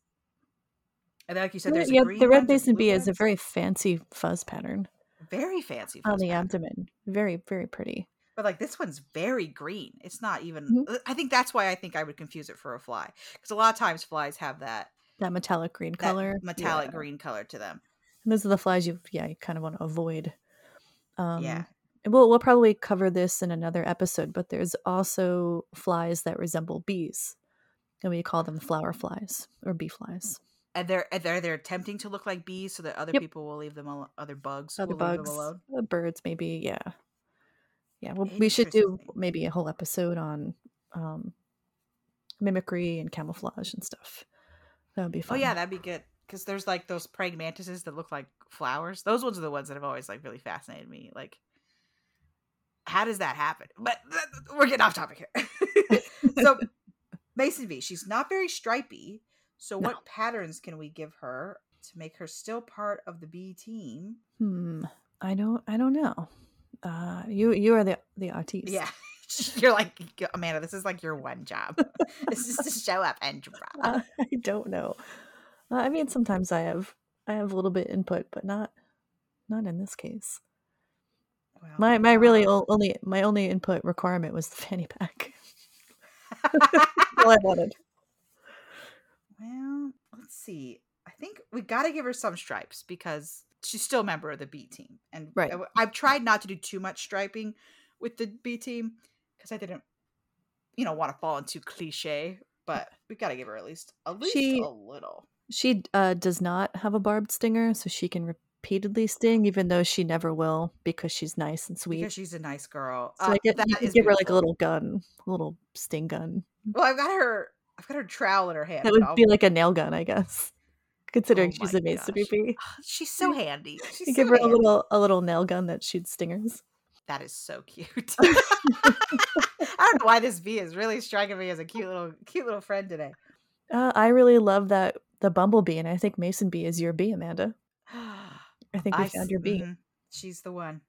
And then, like you said, there's a yeah, green the red mason bee has a very fancy fuzz pattern very fancy on the pattern. abdomen. Very very pretty. But like this one's very green. It's not even. Mhm. uh, I think that's why I think I would confuse it for a fly because a lot of times flies have that, That metallic green that color, metallic yeah. green color to them. And those are the flies you yeah you kind of want to avoid. Um, yeah, We'll we'll probably cover this in another episode, but there's also flies that resemble bees, and we call them flower flies or bee flies. and they're they're they're attempting to look like bees so that other Yep. people will leave them alone. Other bugs, Other will leave bugs, them alone. uh, birds, maybe. Yeah, yeah. Well, we should do maybe a whole episode on um, mimicry and camouflage and stuff. That would be fun. Oh yeah, that'd be good because there's like those praying mantises that look like flowers. Those ones are the ones that have always like really fascinated me. Like, how does that happen? But th- we're getting off topic here. [LAUGHS] so [LAUGHS] Mason bee, she's not very stripy. So No. what patterns can we give her to make her still part of the bee team? Hmm. I don't. I don't know. Uh, you you are the the artiste. Yeah. [LAUGHS] You're like Amanda. This is like your one job. [LAUGHS] this is to show up and draw. [LAUGHS] Uh, I don't know. Uh, I mean, sometimes I have I have a little bit input, but not not in this case. Well, My my really uh, o- only my only input requirement was the fanny pack. All I wanted. Well, let's see. I think we got to give her some stripes because she's still a member of the B team. And Right. I, have tried not to do too much striping with the B team because I didn't, you know, want to fall into cliche. But we've got to give her at least at least She- a little. She uh, does not have a barbed stinger, so she can repeatedly sting, even though she never will because she's nice and sweet. Because she's a nice girl. so Uh, I get, that you can is give her like a little gun, a little sting gun. Well, I've got her. I've got her trowel in her hand. That would be like a nail gun, I guess. Considering Oh she's a mason gosh. bee. She's so handy. She's You so give her a little a little nail gun that shoots stingers. That is so cute. [LAUGHS] [LAUGHS] I don't know why this bee is really striking me as a cute little cute little friend today. Uh, I really love that the bumblebee, and I think mason bee is your bee, Amanda. I think we I found s- your bee. mhm. She's the one.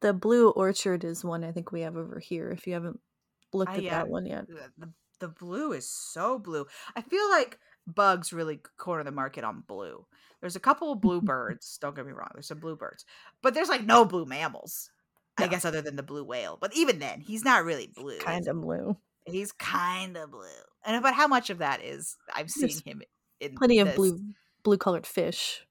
The blue orchard is one I think we have over here. If you haven't looked I, at uh, that one yet, the, the blue is so blue. I feel like bugs really corner the market on blue. There's a couple of [LAUGHS] blue birds. Don't get me wrong. There's some blue birds, but there's like no blue mammals. I guess other than the blue whale. But even then, he's not really blue. kind of blue. He's kind of blue. And but how much of that is I'm seeing There's him in Plenty of blue blue colored fish.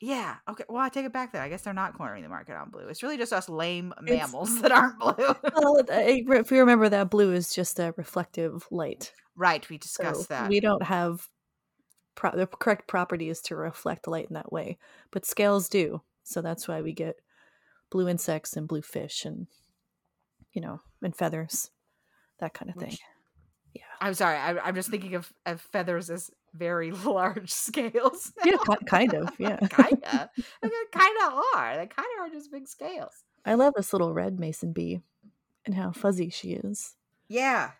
Yeah. Okay. Well, I take it back then. I guess they're not cornering the market on blue. It's really just us lame It's- mammals [LAUGHS] that aren't blue. Well, uh, if you remember that blue is just a reflective light. right. We So discussed that. we don't have pro- the correct property is to reflect light in that way, but scales do. So that's why we get blue insects and blue fish and you know and feathers, that kind of thing. Yeah, I'm sorry. I, I'm just thinking of, of feathers as very [LAUGHS] large scales. Yeah, ki- kind of. Yeah. [LAUGHS] Like, they kind of are. They kind of are just big scales. I love this little red mason bee and how fuzzy she is. Yeah.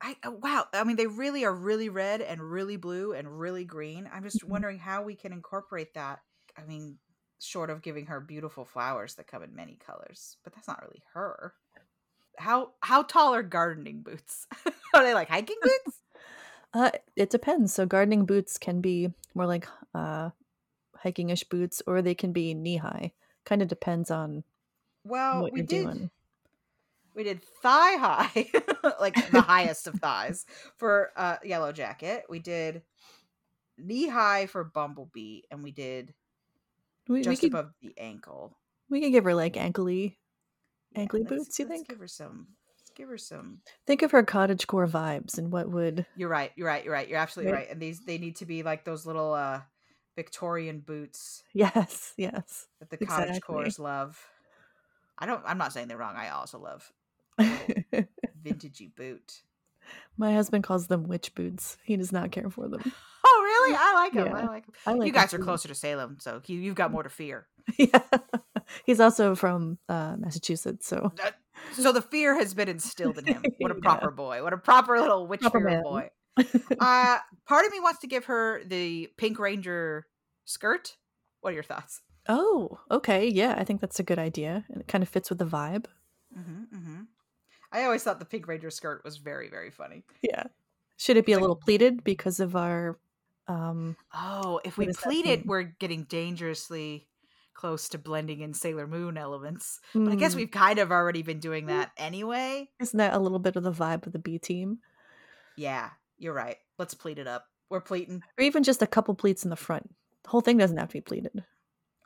I uh, wow. I mean, they really are really red and really blue and really green. I'm just Mhm. wondering how we can incorporate that. I mean, short of giving her beautiful flowers that come in many colors, but that's not really her. How how tall are gardening boots? [LAUGHS] are they like hiking [LAUGHS] boots? Uh, it depends. So gardening boots can be more like uh, hiking-ish boots, or they can be knee-high. Kind of depends on Well, what we you're did. doing. We did thigh high, [LAUGHS] like the highest of thighs for uh, Yellow Jacket. We did knee high for Bumblebee, and we did We, we just could above the ankle. we can give her like ankly. Yeah, Ankly let's- boots, you think? Give her some. Give her some. Think of her cottage core vibes and what would You're right. You're right. You're right. You're absolutely Right. right. And these they need to be like those little uh Victorian boots yes yes that the cottage Exactly. cores love. I don't. I'm not saying they're wrong. I also love vintagey boot. my husband calls them witch boots he does not care for them [LAUGHS] Oh, really? I like them. I like them. I like you them guys are closer to Salem, so you, you've got more to fear. [LAUGHS] yeah he's also from uh massachusetts so Uh, So the fear has been instilled in him. [LAUGHS] What a Yeah. proper boy. What a proper little witch Proper fear man. boy. Uh, part of me wants to give her the Pink Ranger skirt. What are your thoughts? oh okay yeah i think that's a good idea and it kind of fits with the vibe Mm-hmm, mm-hmm. I always thought the Pink Ranger skirt was very, very funny. yeah should it be a little pleated because of our um Oh, if we pleat it, we're getting dangerously close to blending in Sailor Moon elements. But I guess mm, we've kind of already been doing that anyway. isn't that a little bit of the vibe of the b team Yeah, you're right. Let's pleat it up. We're pleating. or even just a couple pleats in the front the whole thing doesn't have to be pleated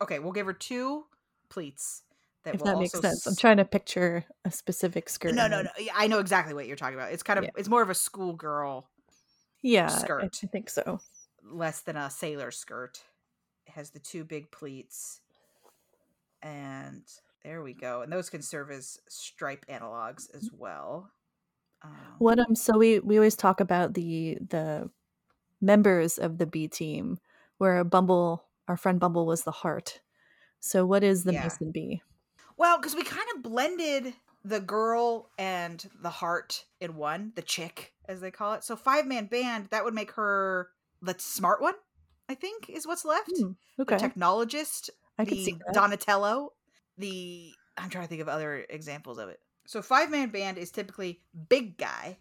Okay, we'll give her two pleats. That if that makes sense i'm trying to picture a specific skirt No, no, no. I know exactly what you're talking about. It's kind of Yeah. it's more of a schoolgirl, yeah skirt. I think so less than a sailor skirt. It has the two big pleats, and there we go. And those can serve as stripe analogs as well. Um, What um so we we always talk about the the members of the B team where Bumble our friend Bumble was the heart. So what is the Yeah. Mason B? Well, because we kind of blended the girl and the heart in one, the chick as they call it. So five man band that would make her the smart one. I think is what's left. Hmm, okay. The technologist, I the see. Donatello, the I'm trying to think of other examples of it. So five man band is typically big guy,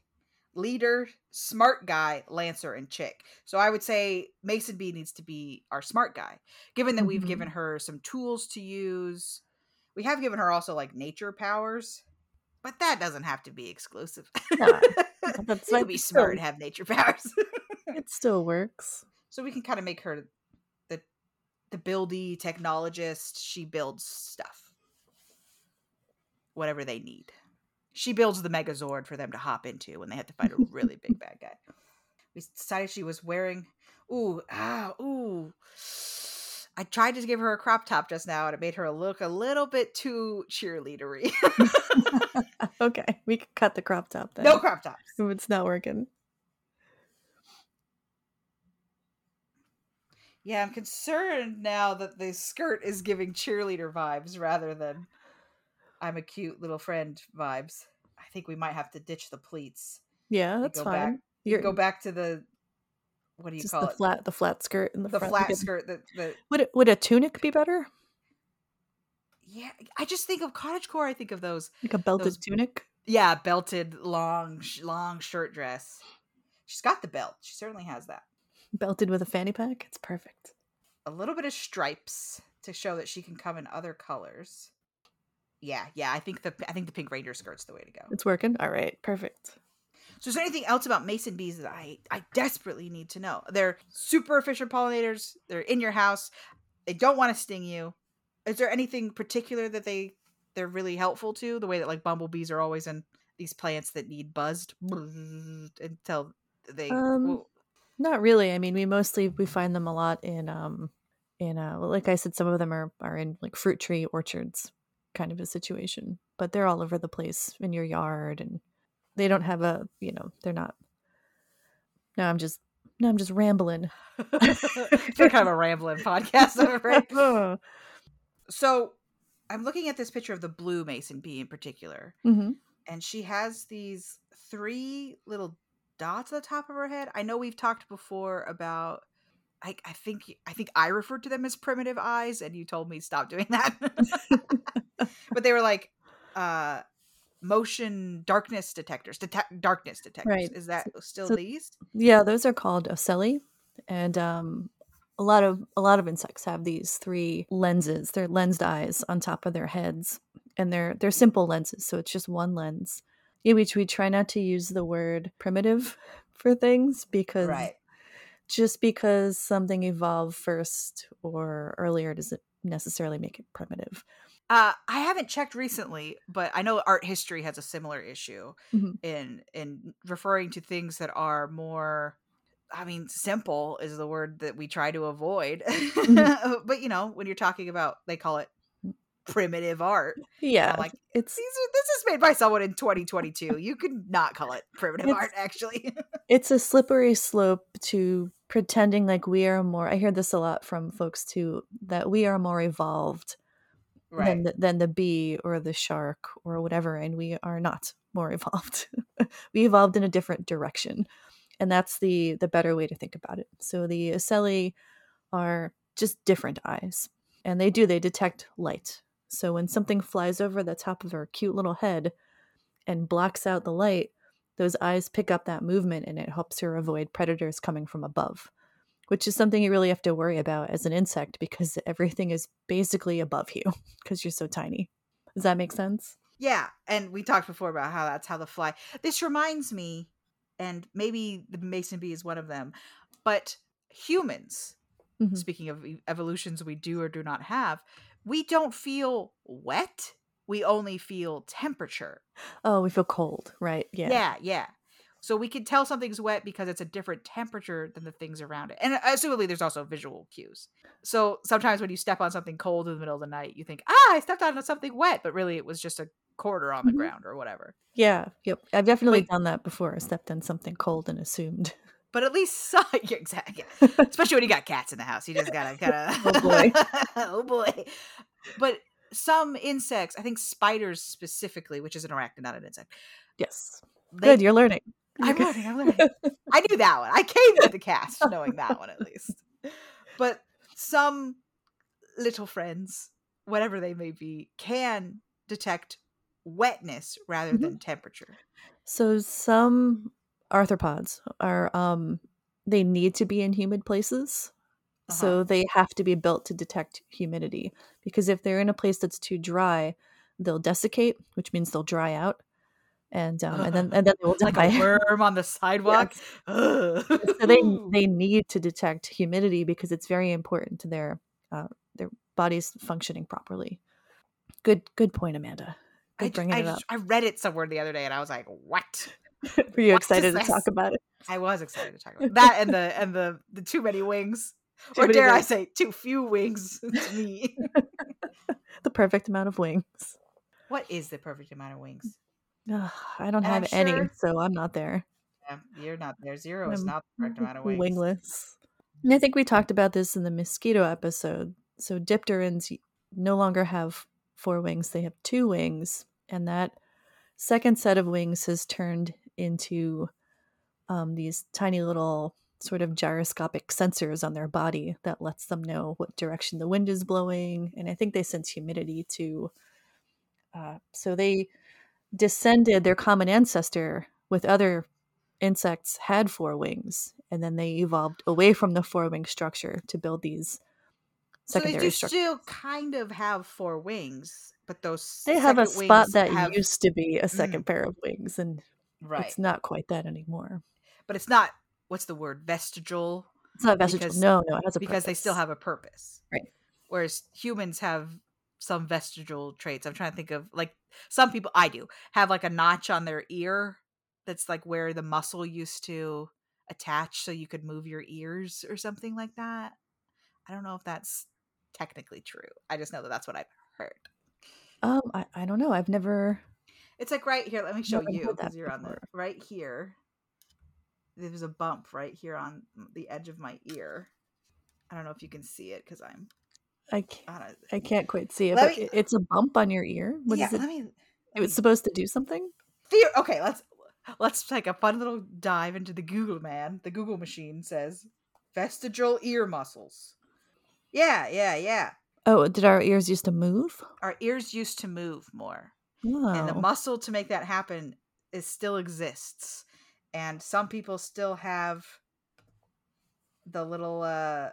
leader, smart guy, lancer, and chick. So I would say Mason B needs to be our smart guy. Given that we've Mhm. given her some tools to use, we have given her also like nature powers, but that doesn't have to be exclusive. No, [LAUGHS] that's like be still- smart and have nature powers. it still works. so we can kind of make her the the buildy technologist. She builds stuff. Whatever they need. She builds the megazord for them to hop into when they have to fight a really big [LAUGHS] bad guy. We decided she was wearing ooh ah ooh i tried to give her a crop top just now and it made her look a little bit too cheerleadery [LAUGHS] Okay, we can cut the crop top then. no crop tops if it's not working. yeah i'm concerned now that the skirt is giving cheerleader vibes rather than i'm a cute little friend vibes i think we might have to ditch the pleats Yeah, that's go fine. back go back to the what do you just call the it flat the flat skirt in the, the front. Flat skirt that the Would it, would a tunic be better? yeah i just think of cottagecore i think of those Like a belted Those- tunic? yeah belted long long shirt dress she's got the belt she certainly has that belted with a fanny pack. It's perfect. A little bit of stripes to show that she can come in other colors. Yeah, yeah. I think the I think the pink ranger skirt's the way to go. It's working. All right, perfect. So, is there anything else about mason bees that I I desperately need to know? They're super efficient pollinators. They're in your house. They don't want to sting you. Is there anything particular that they they're really helpful to? The way that like bumblebees are always in these plants that need buzzed [LAUGHS] until they. Um, well, Not really. I mean, we mostly we find them a lot in um in uh well, like I said, some of them are are in like fruit tree orchards kind of a situation, but they're all over the place in your yard, and they don't have a you know they're not. No, I'm just no, I'm just rambling. [LAUGHS] they're kind of a rambling podcast. I'm afraid. [LAUGHS] So, I'm looking at this picture of the blue mason bee in particular. hmm and she has these three little dots at the top of her head. I know we've talked before about I, I think I think I referred to them as primitive eyes and you told me stop doing that. [LAUGHS] but they were like uh motion darkness detectors, detect darkness detectors. Right. Is that still so- these? Yeah, those are called ocelli, and um, a lot of a lot of insects have these three lenses. They're lensed eyes on top of their heads, and they're they're simple lenses, so it's just one lens. Yeah, we we try not to use the word primitive [LAUGHS] for things because Right. just because something evolved first or earlier doesn't necessarily make it primitive. Uh, I haven't checked recently, but I know art history has a similar issue Mhm. in in referring to things that are more. I mean, simple is the word that we try to avoid. [LAUGHS] but you know, when you're talking about, they call it primitive art. Yeah, like, it's are, this is made by someone in 2022. You could not call it primitive art, actually. [LAUGHS] it's a slippery slope to pretending like we are more i hear this a lot from folks too that we are more evolved than, the, than the bee or the shark or whatever and we are not [LAUGHS] more evolved. [LAUGHS] We evolved in a different direction and that's the the better way to think about it. So the ocelli are just different eyes and they do they detect light. So when something flies over the top of her cute little head and blocks out the light those eyes pick up that movement and it helps her avoid predators coming from above which is something you really have to worry about as an insect because everything is basically above you [LAUGHS] because you're so tiny does that make sense Yeah, and we talked before about how that's how the fly. This reminds me, and maybe the mason bee is one of them, but humans, Mhm. speaking of evolutions we do or do not have, we don't feel wet. We only feel temperature. oh we feel cold right yeah Yeah, yeah. So we can tell something's wet because it's a different temperature than the things around it. And assumably there's also visual cues. So sometimes when you step on something cold in the middle of the night, you think, ah, I stepped on something wet, but really it was just a quarter on the Mhm. ground or whatever. yeah yep i've definitely Wait. done that before I stepped on something cold and assumed But at least some, [LAUGHS] [LAUGHS] yeah, exactly. Especially when you got cats in the house. You just gotta [LAUGHS] kind of Oh, boy. oh boy. But some insects, I think spiders specifically, which is an arachnid, not an insect. yes they- good you're learning I'm learning. I'm learning. [LAUGHS] I knew that one. I came to the cast knowing that one at least. But some little friends, whatever they may be, can detect wetness rather Mhm. than temperature. So some arthropods are um they need to be in humid places. So Uh-huh. they have to be built to detect humidity because if they're in a place that's too dry, they'll desiccate, which means they'll dry out. And um and then [LAUGHS] and then they will like a [LAUGHS] worm on the sidewalk. [LAUGHS] so they they need to detect humidity because it's very important to their uh, their bodies functioning properly. Good good point, Amanda. Good ju- bringing I it up. I read it somewhere the other day and I was like, what? Were you what excited to talk about it? I was excited to talk about that and the and the the too many wings. Too or many dare I say too few wings to me. The perfect amount of wings. what is the perfect amount of wings? Ugh, I don't have any, so I'm not there. Yeah, you're not there. Zero is I'm not the correct amount of wings. Wingless. And I think we talked about this in the mosquito episode. So dipterans no longer have four wings; they have two wings, and that second set of wings has turned into um, these tiny little sort of gyroscopic sensors on their body that lets them know what direction the wind is blowing, and I think they sense humidity too. Uh, so they descended their common ancestor with other insects had four wings, and then they evolved away from the four wing structure to build these So they do structures. still kind of have four wings, but those They have a spot that have- used to be a second mm. pair of wings, and right, it's not quite that anymore. but it's not. What's the word? Vestigial, It's not vestigial. Because- no, no, it has a because they still have a purpose. Right. Whereas humans have some vestigial traits. I'm trying to think of like some people I do have like a notch on their ear that's like where the muscle used to attach so you could move your ears or something like that. I don't know if that's technically true. I just know that that's what I've heard. Um, I, I don't know. I've never. It's like right here. Let me show you because you're on the right here. There's a bump right here on the edge of my ear. I don't know if you can see it because I'm I can't, I can't quite see it. But me- it's a bump on your ear. What is yeah, it? let me. It was supposed to do something. Theo- okay, let's let's take a fun little dive into the Google man. The Google machine says vestigial ear muscles. Yeah, yeah, yeah. Oh, did our ears used to move? Our ears used to move more. Oh, and the muscle to make that happen is still exists and some people still have the little uh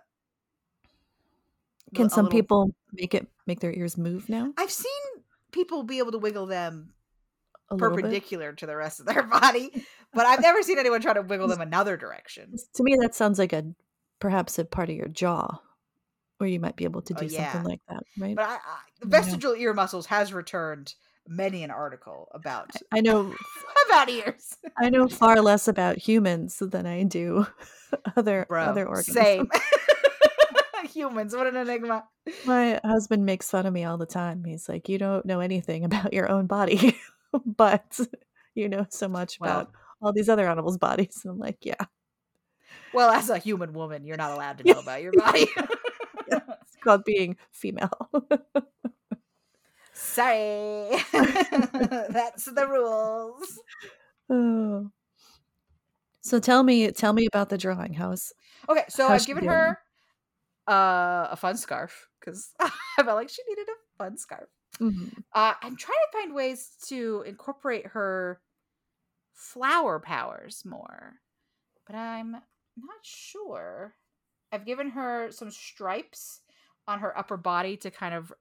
can some little- people make it make their ears move now? i've seen people be able to wiggle them A perpendicular to the rest of their [LAUGHS] body but i've never seen anyone try to wiggle them another direction To me, that sounds like a perhaps a part of your jaw, where you might be able to Oh, do yeah. something like that, right? but I, I, the Yeah. vestigial ear muscles has returned many an article about I know, [LAUGHS] about ears I know far less about humans than I do [LAUGHS] other bro other organs. same [LAUGHS] humans what an enigma My husband makes fun of me all the time. He's like, "You don't know anything about your own body, [LAUGHS] but you know so much Well- about all these other animals' bodies." And I'm like, "Yeah, Well, as a human woman, you're not allowed to know about your body. [LAUGHS] it's called being female." Sorry. That's the rules. [SIGHS] oh. So tell me, tell me about the drawing. How's Okay, so I've given doing? her uh, a fun scarf because [LAUGHS] I felt like she needed a fun scarf. Mhm. Uh, I'm trying to find ways to incorporate her flower powers more, but I'm not sure. I've given her some stripes on her upper body to kind of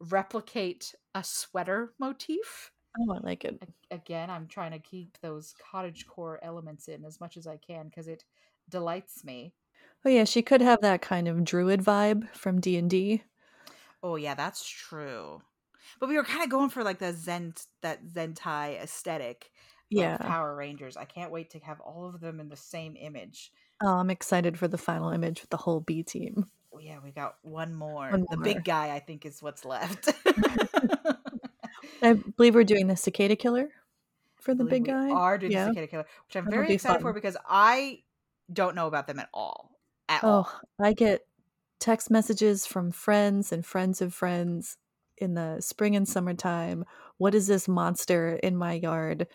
replicate a sweater motif. Oh, I like it. Again, I'm trying to keep those cottage core elements in as much as I can because it delights me. Oh yeah, she could have that kind of druid vibe from D and D. Oh yeah, that's true. But we were kind of going for like the Zen that Sentai aesthetic Yeah. of Power Rangers. I can't wait to have all of them in the same image. Oh, I'm excited for the final image with the whole B team. Oh, yeah, we got one more. One the big guy, I think, is what's left. [LAUGHS] I believe we're doing the cicada killer for the big we guy. Are doing Yeah. the Cicada Killer, which I'm That'll very excited for because I don't know about them at all. At all. Oh, I get text messages from friends and friends of friends in the spring and summertime. What is this monster in my yard?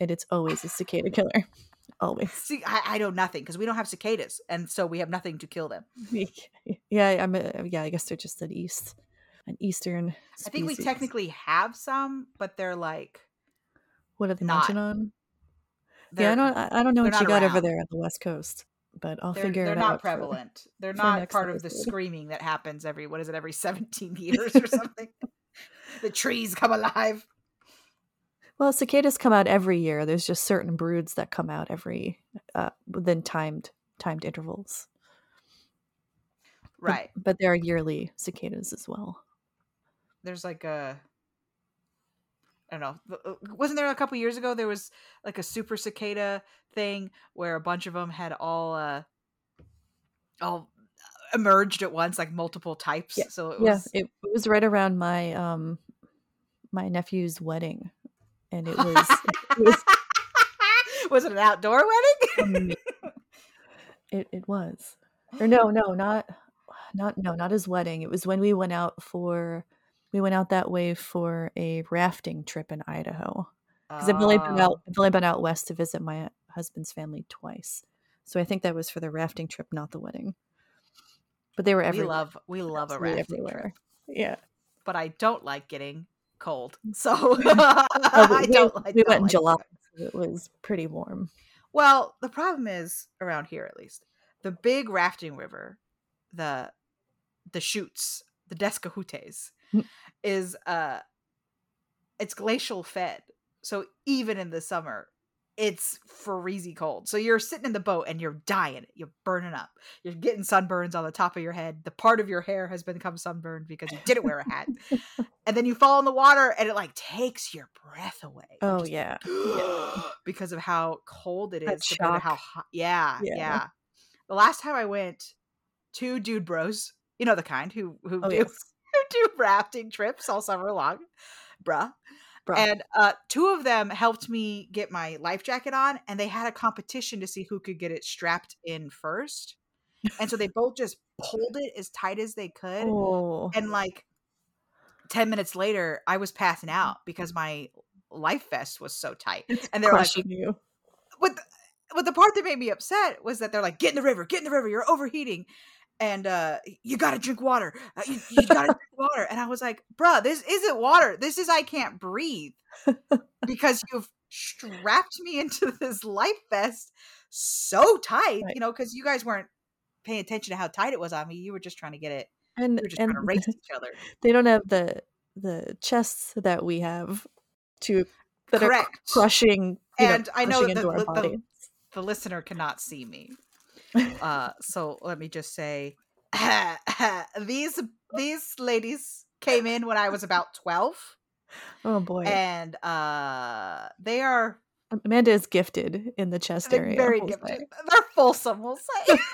And it's always a [LAUGHS] cicada killer. [LAUGHS] Always. See, I, I know nothing because we don't have cicadas, and so we have nothing to kill them. yeah, I'm. A, yeah, I guess they're just an east, an eastern. I think we technically have some, but they're like What are they not- on? they're, Yeah, I don't. I don't know what you got over there on the west coast, but I'll they're, figure they're it not out. for- prevalent. they're not part of the [LAUGHS] screaming that happens every what is it every [LAUGHS] 17 years or something. [LAUGHS] the trees come alive. Well, cicadas come out every year. There's just certain broods that come out every uh, within timed timed intervals. But- Right. But, there are yearly cicadas as well. There's like a I don't know. uh, Wasn't there a couple years ago there was like a super cicada thing where a bunch of them had all uh all emerged at once like multiple types. Yeah. So it yeah, was it, it was right around my um my nephew's wedding, and it was [LAUGHS] it was [LAUGHS] was it an outdoor wedding? it it was or no no not not no not his wedding. It was when we went out for we went out that way for a rafting trip in Idaho. because I've only been Oh. out. I've only been out west to visit my husband's family twice, so I think that was for the rafting trip, not the wedding. But they were everywhere. we love we love a rafting trip. everywhere. Yeah, but I don't like getting cold. [LAUGHS] So [LAUGHS] Oh, we, I don't like. we don't went in July. so It was pretty warm. Well, the problem is around here at least. The big rafting river, the the chutes, the Deschutes. Is uh it's glacial fed. So even in the summer, it's freezy cold. So you're sitting in the boat and you're dying. You're burning up. You're getting sunburns on the top of your head. The part of your hair has become sunburned because you didn't wear a hat. [LAUGHS] and then you fall in the water and it like takes your breath away. Oh just yeah. [GASPS] because of how cold it is how hot. Yeah, Yeah. yeah, The last time I went, two dude bros, you know the kind who who Oh do yes. [LAUGHS] do rafting trips all summer long, bruh. Bruh. And uh, two of them helped me get my life jacket on, and they had a competition to see who could get it strapped in first. And so they [LAUGHS] both just pulled it as tight as they could, Oh. and like 10 minutes later i was passing out because my life vest was so tight It's and they're like you. but the, but the part that made me upset was that they're like get in the river get in the river you're overheating and uh you gotta drink water uh, you, you gotta drink water and i was like bruh this isn't water this is i can't breathe because you've strapped me into [LAUGHS] this life vest so tight Right. you know because you guys weren't paying attention to how tight it was on me you were just trying to get it And just and trying to race [LAUGHS] each other they don't have the the chests that we have to that are correct cr- crushing you And know, I know that the- the- the listener cannot see me. Uh, so let me just say, [LAUGHS] these these ladies came in when I was about twelve. Oh boy. and uh, they are Amanda is gifted in the chest area. very we'll say. gifted. They're fulsome, we'll say. [LAUGHS]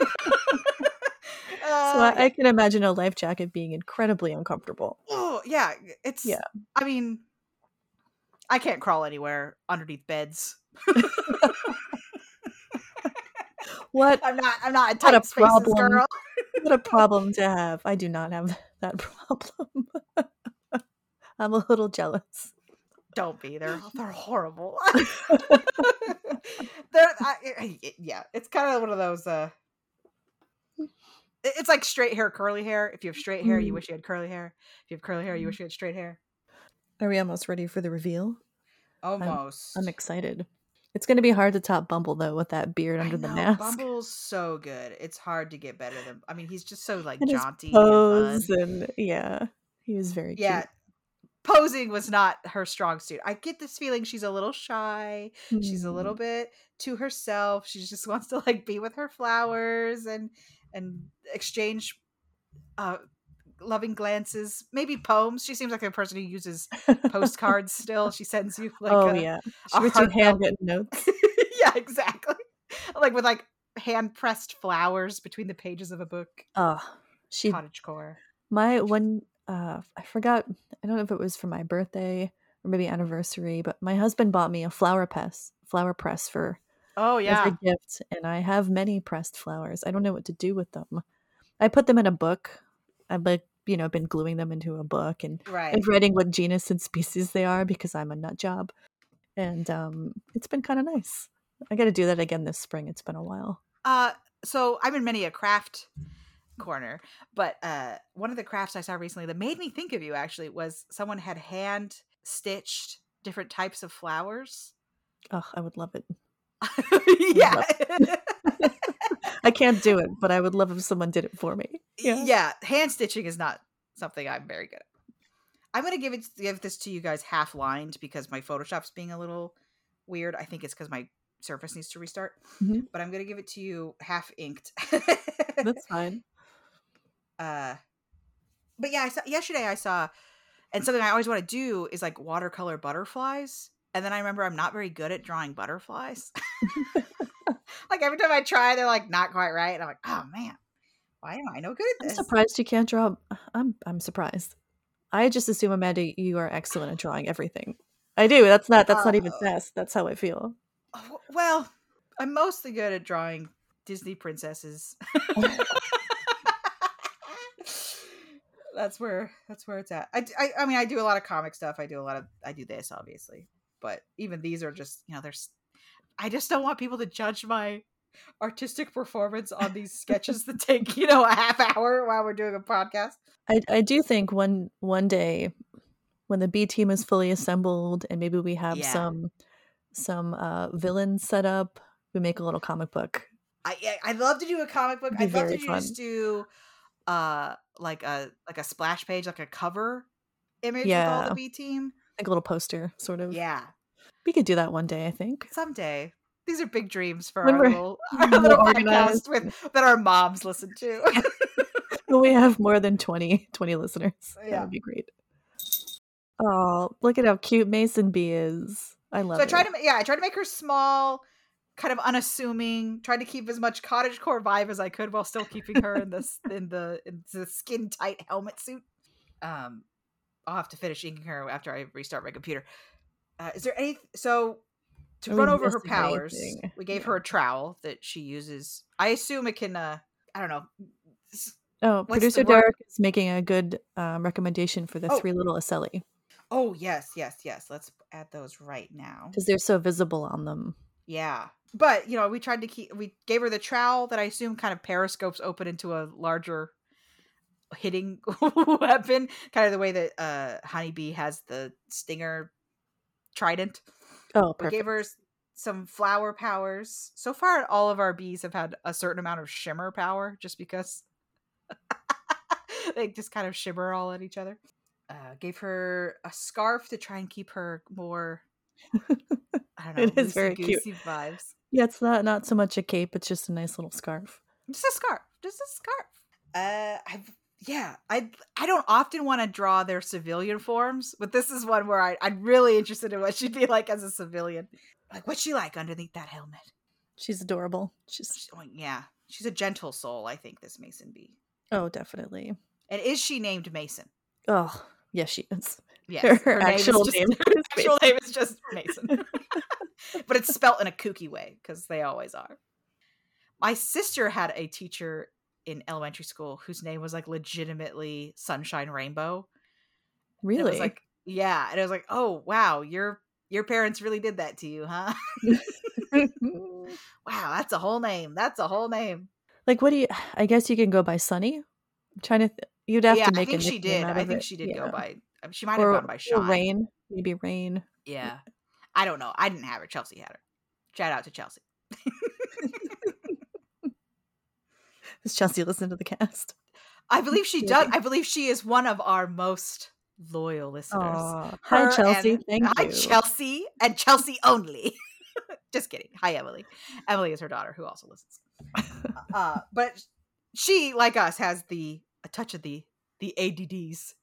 So Uh, I, I can imagine a life jacket being incredibly uncomfortable. oh yeah, it's Yeah. I mean, I can't crawl anywhere underneath beds. [LAUGHS] What I'm not. I'm not in What a tight problem. girl. what a problem to have. I do not have [LAUGHS] that problem. [LAUGHS] I'm a little jealous. Don't be. They're [LAUGHS] they're horrible. they're I, yeah. It's kind of one of those. uh It's like straight hair, curly hair. If you have straight hair, you Mm. wish you had curly hair. If you have curly hair, you wish you had straight hair. Are we almost ready for the reveal? Almost. I'm excited. It's going to be hard to top Bumble though with that beard under the mask. Bumble's so good. It's hard to get better than. I mean, he's just so like and jaunty. and pose and yeah, he was very Yeah. cute. Posing was not her strong suit. I get this feeling she's a little shy. she's a little bit to herself she just [LAUGHS] wants to like be with her flowers and and exchange uh loving glances maybe poems. She seems like a person who uses [LAUGHS] postcards still. She sends you like oh a- yeah, she writes you handwritten notes. [LAUGHS] yeah exactly. Like with like hand pressed flowers between the pages of a book. Oh, she cottage core. my one uh i forgot i don't know if it was for my birthday or maybe anniversary but my husband bought me a flower press flower press for oh as yeah. a gift and i have many pressed flowers. I don't know what to do with them. I put them in a book i've like you know been gluing them into a book and, right. and writing what genus and species they are because i'm a nut job. And um it's been kind of nice. I got to do that again this spring. It's been a while. Uh, so I'm in many a craft corner, but uh, one of the crafts I saw recently that made me think of you actually was someone had hand stitched different types of flowers. oh i would love it. [LAUGHS] Yeah. [LAUGHS] i can't do it but i would love if someone did it for me yeah, Yeah. hand stitching is not something I'm very good at. I'm gonna give it give this to you guys half lined because my Photoshop's being a little weird. I think it's because my Surface needs to restart. Mhm. But I'm gonna give it to you half inked. that's fine [LAUGHS] uh but yeah I saw, yesterday i saw and something i always want to do is like watercolor butterflies and then i remember i'm not very good at drawing butterflies [LAUGHS] [LAUGHS] like every time i try they're like not quite right and i'm like oh man why am i no good at I'm surprised you can't draw. I'm I'm surprised. I just assume Amanda, you are excellent at drawing everything. I do. That's not. That's not even Oh. fast. That's how I feel. Oh, well i'm mostly good at drawing disney princesses [LAUGHS] that's where that's where it's at I, I i mean i do a lot of comic stuff i do a lot of i do this obviously but even these are just you know there's i just don't want people to judge my artistic performance on these sketches that [LAUGHS] take you know a half hour while we're doing a podcast I I do think one one day when the B team is fully assembled and maybe we have Yeah. some some uh villains set up we make a little comic book. I I'd love to do a comic book. I'd love to fun. just do uh like a like a splash page, like a cover image with all the B team. Like a little poster, sort of. Yeah, We could do that one day, I think. someday. These are big dreams for When our little, [LAUGHS] [LAUGHS] our little organized. podcast with that our moms listen to. [LAUGHS] When we have more than 20, 20 listeners. that would be great. Oh, look at how cute Mason Bee is. I love so I it. tried to, yeah, I tried to make her small, kind of unassuming. Tried to keep as much cottage core vibe as I could while still keeping her in this in the in the skin tight helmet suit. Um, I'll have to finish inking her after I restart my computer. Uh, is there any so to Are run over her powers? anything? We gave Yeah. her a trowel that she uses. I assume it can. uh I don't know. Oh, What's producer? Derek is making a good um, recommendation for the Oh. three little ocelli Oh yes, yes, yes. Let's add those right now. because they're so visible on them. Yeah. But, you know, we tried to keep we gave her the trowel that I assume kind of periscopes open into a larger hitting [LAUGHS] weapon, kind of the way that uh Honeybee has the stinger trident. Oh, We gave her some flower powers. So far all of our bees have had a certain amount of shimmer power just because [LAUGHS] they just kind of shimmer all at each other. Uh, gave her a scarf to try and keep her more I don't [LAUGHS] know, It is very cute. vibes. Yeah, it's not not so much a cape; it's just a nice little scarf. just a scarf just a scarf uh i've yeah i i don't often want to draw their civilian forms but this is one where I, i'm really interested in what she'd be like as a civilian. Like what's she like underneath that helmet? She's adorable. She's She's- oh, yeah. She's a gentle soul i think this mason bee oh, definitely. and is she named mason? Oh, yes, she is. yes Her name is actual just- name [LAUGHS] her actual name is just mason. [LAUGHS] But it's spelt in a kooky way because they always are. My sister had a teacher in elementary school whose name was like legitimately sunshine rainbow And Really? It was like, yeah. And it was like, oh wow, your your parents really did that to you, huh? [LAUGHS] [LAUGHS] wow, that's a whole name. That's a whole name. like, what do you? [SIGHS] I guess you can go by Sunny. I'm trying to. Th- you'd have yeah, to make Yeah, I think she did. I think it. she did Yeah. go by. She might have gone by or Shine. Rain, maybe Rain. Yeah, I don't know. I didn't have her. Chelsea had her. Shout out to Chelsea. [LAUGHS] Does Chelsea listen to the cast? I believe she does. I believe she is one of our most loyal listeners. Her Hi, Chelsea. and- Thank Hi, you. Chelsea, and Chelsea only. [LAUGHS] Just kidding. Hi, Emily. Emily is her daughter, who also listens. uh, but she, like us, has the a touch of the the ADDs,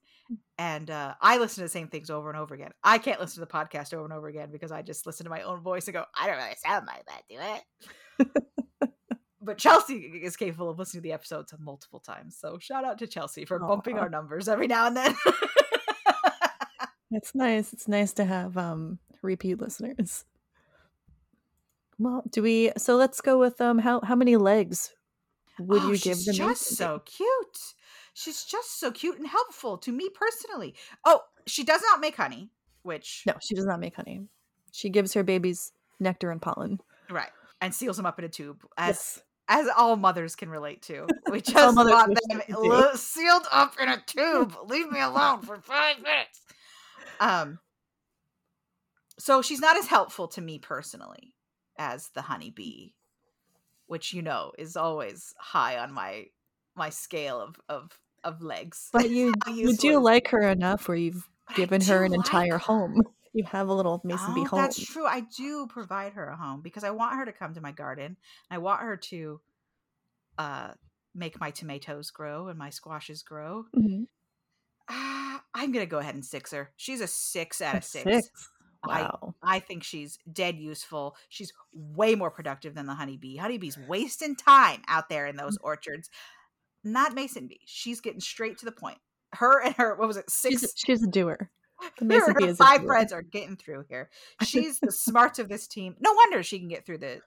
and uh, I listen to the same things over and over again. I can't listen to the podcast over and over again because I just listen to my own voice and go, I don't really sound like that, do it? [LAUGHS] but Chelsea is capable of listening to the episodes multiple times. So shout out to Chelsea for bumping our numbers every now and then. [LAUGHS] It's nice. It's nice to have um repeat listeners. Well, do we? So let's go with um. How how many legs would Oh, you give them? she's just so cute. She's just so cute and helpful to me personally. Oh, she does not make honey, which? No, she does not make honey. She gives her babies nectar and pollen. right, and seals them up in a tube, as Yes. As all mothers can relate to. We just want them they could do. lo- sealed up in a tube. Leave me alone for five minutes. Um. So she's not as helpful to me personally as the honeybee, which you know is always high on my my scale of of of legs. But you [LAUGHS] you do like her enough where you've given her an like entire her. home. You have a little Mason Bee Oh, home. That's true. I do provide her a home because I want her to come to my garden. I want her to uh make my tomatoes grow and my squashes grow. Mhm. Ah, I'm gonna go ahead and six her. She's a six out of six. six. I- Wow. I think she's dead useful. She's way more productive than the honeybee. Honeybee's wasting time out there in Mm. those orchards. Not Mason bee. She's getting straight to the point. Her and her what was it? Six She's, she's a doer. [LAUGHS] The her Mason her five friends are getting through here. [LAUGHS] She's the smarts of this team. No wonder she can get through the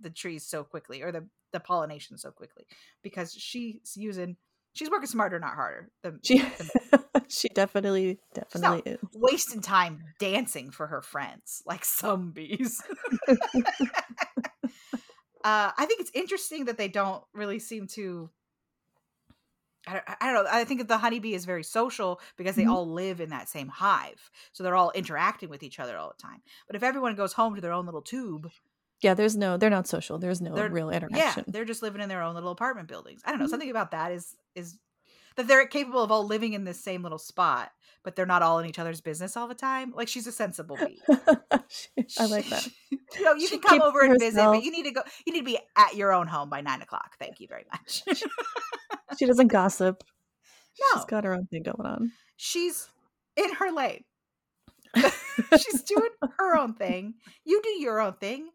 the trees so quickly or the the pollination so quickly because she's using she's working smarter, not harder. The, She the [LAUGHS] she definitely definitely is. wasting time dancing for her friends like some bees. uh, I think it's interesting that they don't really seem to. I don't, I don't know. I think that the honeybee is very social because they Mhm. all live in that same hive, so they're all interacting with each other all the time. But if everyone goes home to their own little tube, Yeah, there's no. They're not social. There's no real Yeah, interaction. they're just living in their own little apartment buildings. I don't know. Mhm. Something about that is is that they're capable of all living in this same little spot, but they're not all in each other's business all the time. Like she's a sensible bee. [LAUGHS] I like that. you know, you She can come over and visit, but you need to go. You need to be at your own home by nine o'clock. Thank you very much. She doesn't gossip. No. She's got her own thing going on. she's in her lane. [LAUGHS] she's doing her own thing. You do your own thing.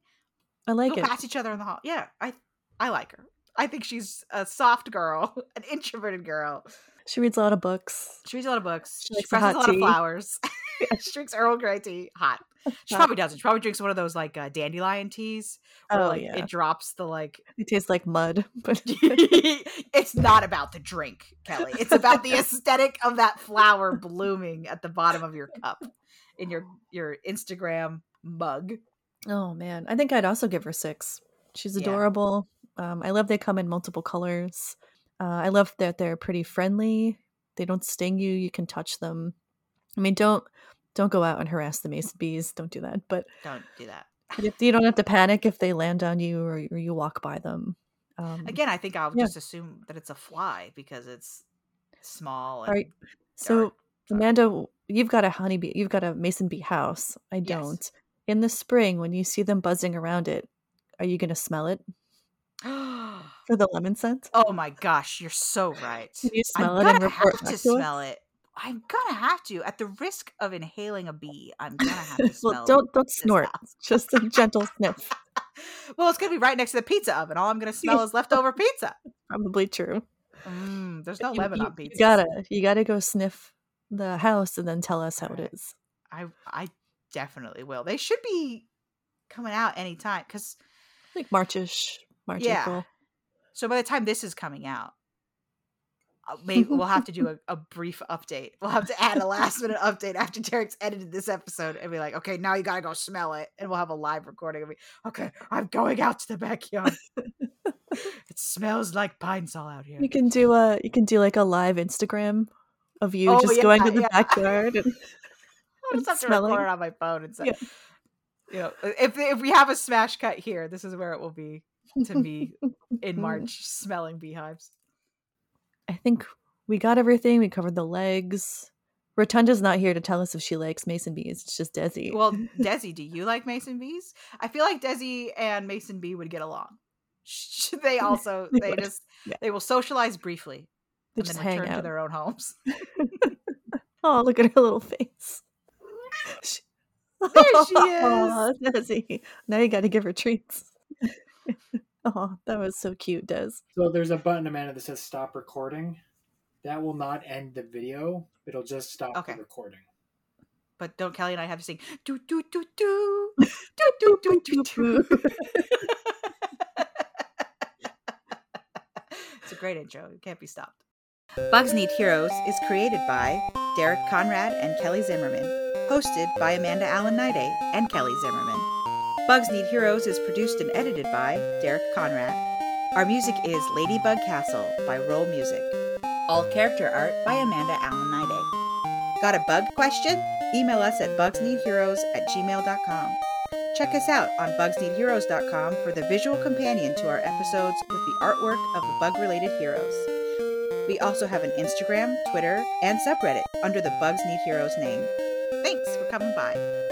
I like Go it. past each other in the hall. Yeah, I I like her. I think she's a soft girl, [LAUGHS] an introverted girl. She reads a lot of books. She reads a lot of books. She She, presses a lot of tea. flowers. [LAUGHS] she drinks Earl Grey tea hot. [LAUGHS] She probably doesn't. She probably drinks one of those like uh, dandelion teas. Where, Oh, like, yeah. It drops the like. It tastes like mud, [LAUGHS] but [LAUGHS] it's not about the drink, Kelly. It's about the aesthetic of that flower blooming at the bottom of your cup in your your Instagram mug. oh man, I think I'd also give her six. She's Yeah. adorable. Um, I love they come in multiple colors. Uh, I love that they're pretty friendly. They don't sting you. You can touch them. I mean, don't don't go out and harass the mason bees. Don't do that. But Don't do that. you you don't have to panic if they land on you or, or you walk by them. Um, Again, I think I'll Yeah. just assume that it's a fly because it's small. And y- so dark. Amanda, you've got a honeybee. You've got a mason bee house. I don't. In the spring, when you see them buzzing around it, are you going to smell it [GASPS] for the lemon scent? oh my gosh, you're so right. Can you I'm it and report to to smell it. I'm gonna have to. At the risk of inhaling a bee, I'm gonna have to [LAUGHS] smell. well, don't don't snort. Just a gentle sniff. [LAUGHS] well, it's gonna be right next to the pizza oven. All I'm gonna [LAUGHS] smell is leftover pizza. Probably true. Mm, there's no You- lemon you, on you pizza. gotta you gotta go sniff the house and then tell us how Alright. it is. I I definitely will. They should be coming out anytime because Like Marchish, March, Yeah. April. so by the time this is coming out, Uh, maybe we'll have [LAUGHS] to do a, a brief update. We'll have to add a last minute update after Derek's edited this episode and be like, okay, now you gotta go smell it, and we'll have a live recording of me. Okay, I'm going out to the backyard. [LAUGHS] it smells like Pine-Sol out here. You can do a you can do like a live Instagram of you Oh, just yeah, going to the yeah. backyard and [LAUGHS] I'll just have to smelling. record it on my phone and say, Yeah. you know, if if we have a smash cut here, this is where it will be to me in March, smelling beehives. I think we got everything. We covered the legs. Rotunda's not here to tell us if she likes mason bees. It's just Desi. Well, [LAUGHS] Desi, do you like Mason bees? I feel like Desi and Mason Bee would get along. [LAUGHS] They also They they just Yeah. they will socialize briefly they and just then hang return to their own homes. [LAUGHS] Oh, look at her little face. She- There she Aw, Desi. Now you got to give her treats. Oh, that was so cute, Des. So there's a button, Amanda, that says stop recording. That will not end the video. It'll just stop Okay. the recording. But don't Kelly and I have to sing do do do do do do do do do. [LAUGHS] [LAUGHS] it's a great intro. It can't be stopped. Bugs Need Heroes is created by Derek Conrad and Kelly Zimmerman, hosted by Amanda Allen Niday and Kelly Zimmerman. Bugs Need Heroes is produced and edited by Derek Conrad. Our music is Ladybug Castle by Rolemusic. All character art by Amanda Allen Niday. Got a bug question? Email us at bugsneedheroes at gmail.com. Check us out on bugsneedheroes.com for the visual companion to our episodes with the artwork of the bug related heroes. We also have an Instagram, Twitter, and subreddit under the Bugs Need Heroes name. Thanks for coming by.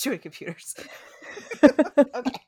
just doing computers. [LAUGHS] [LAUGHS] okay.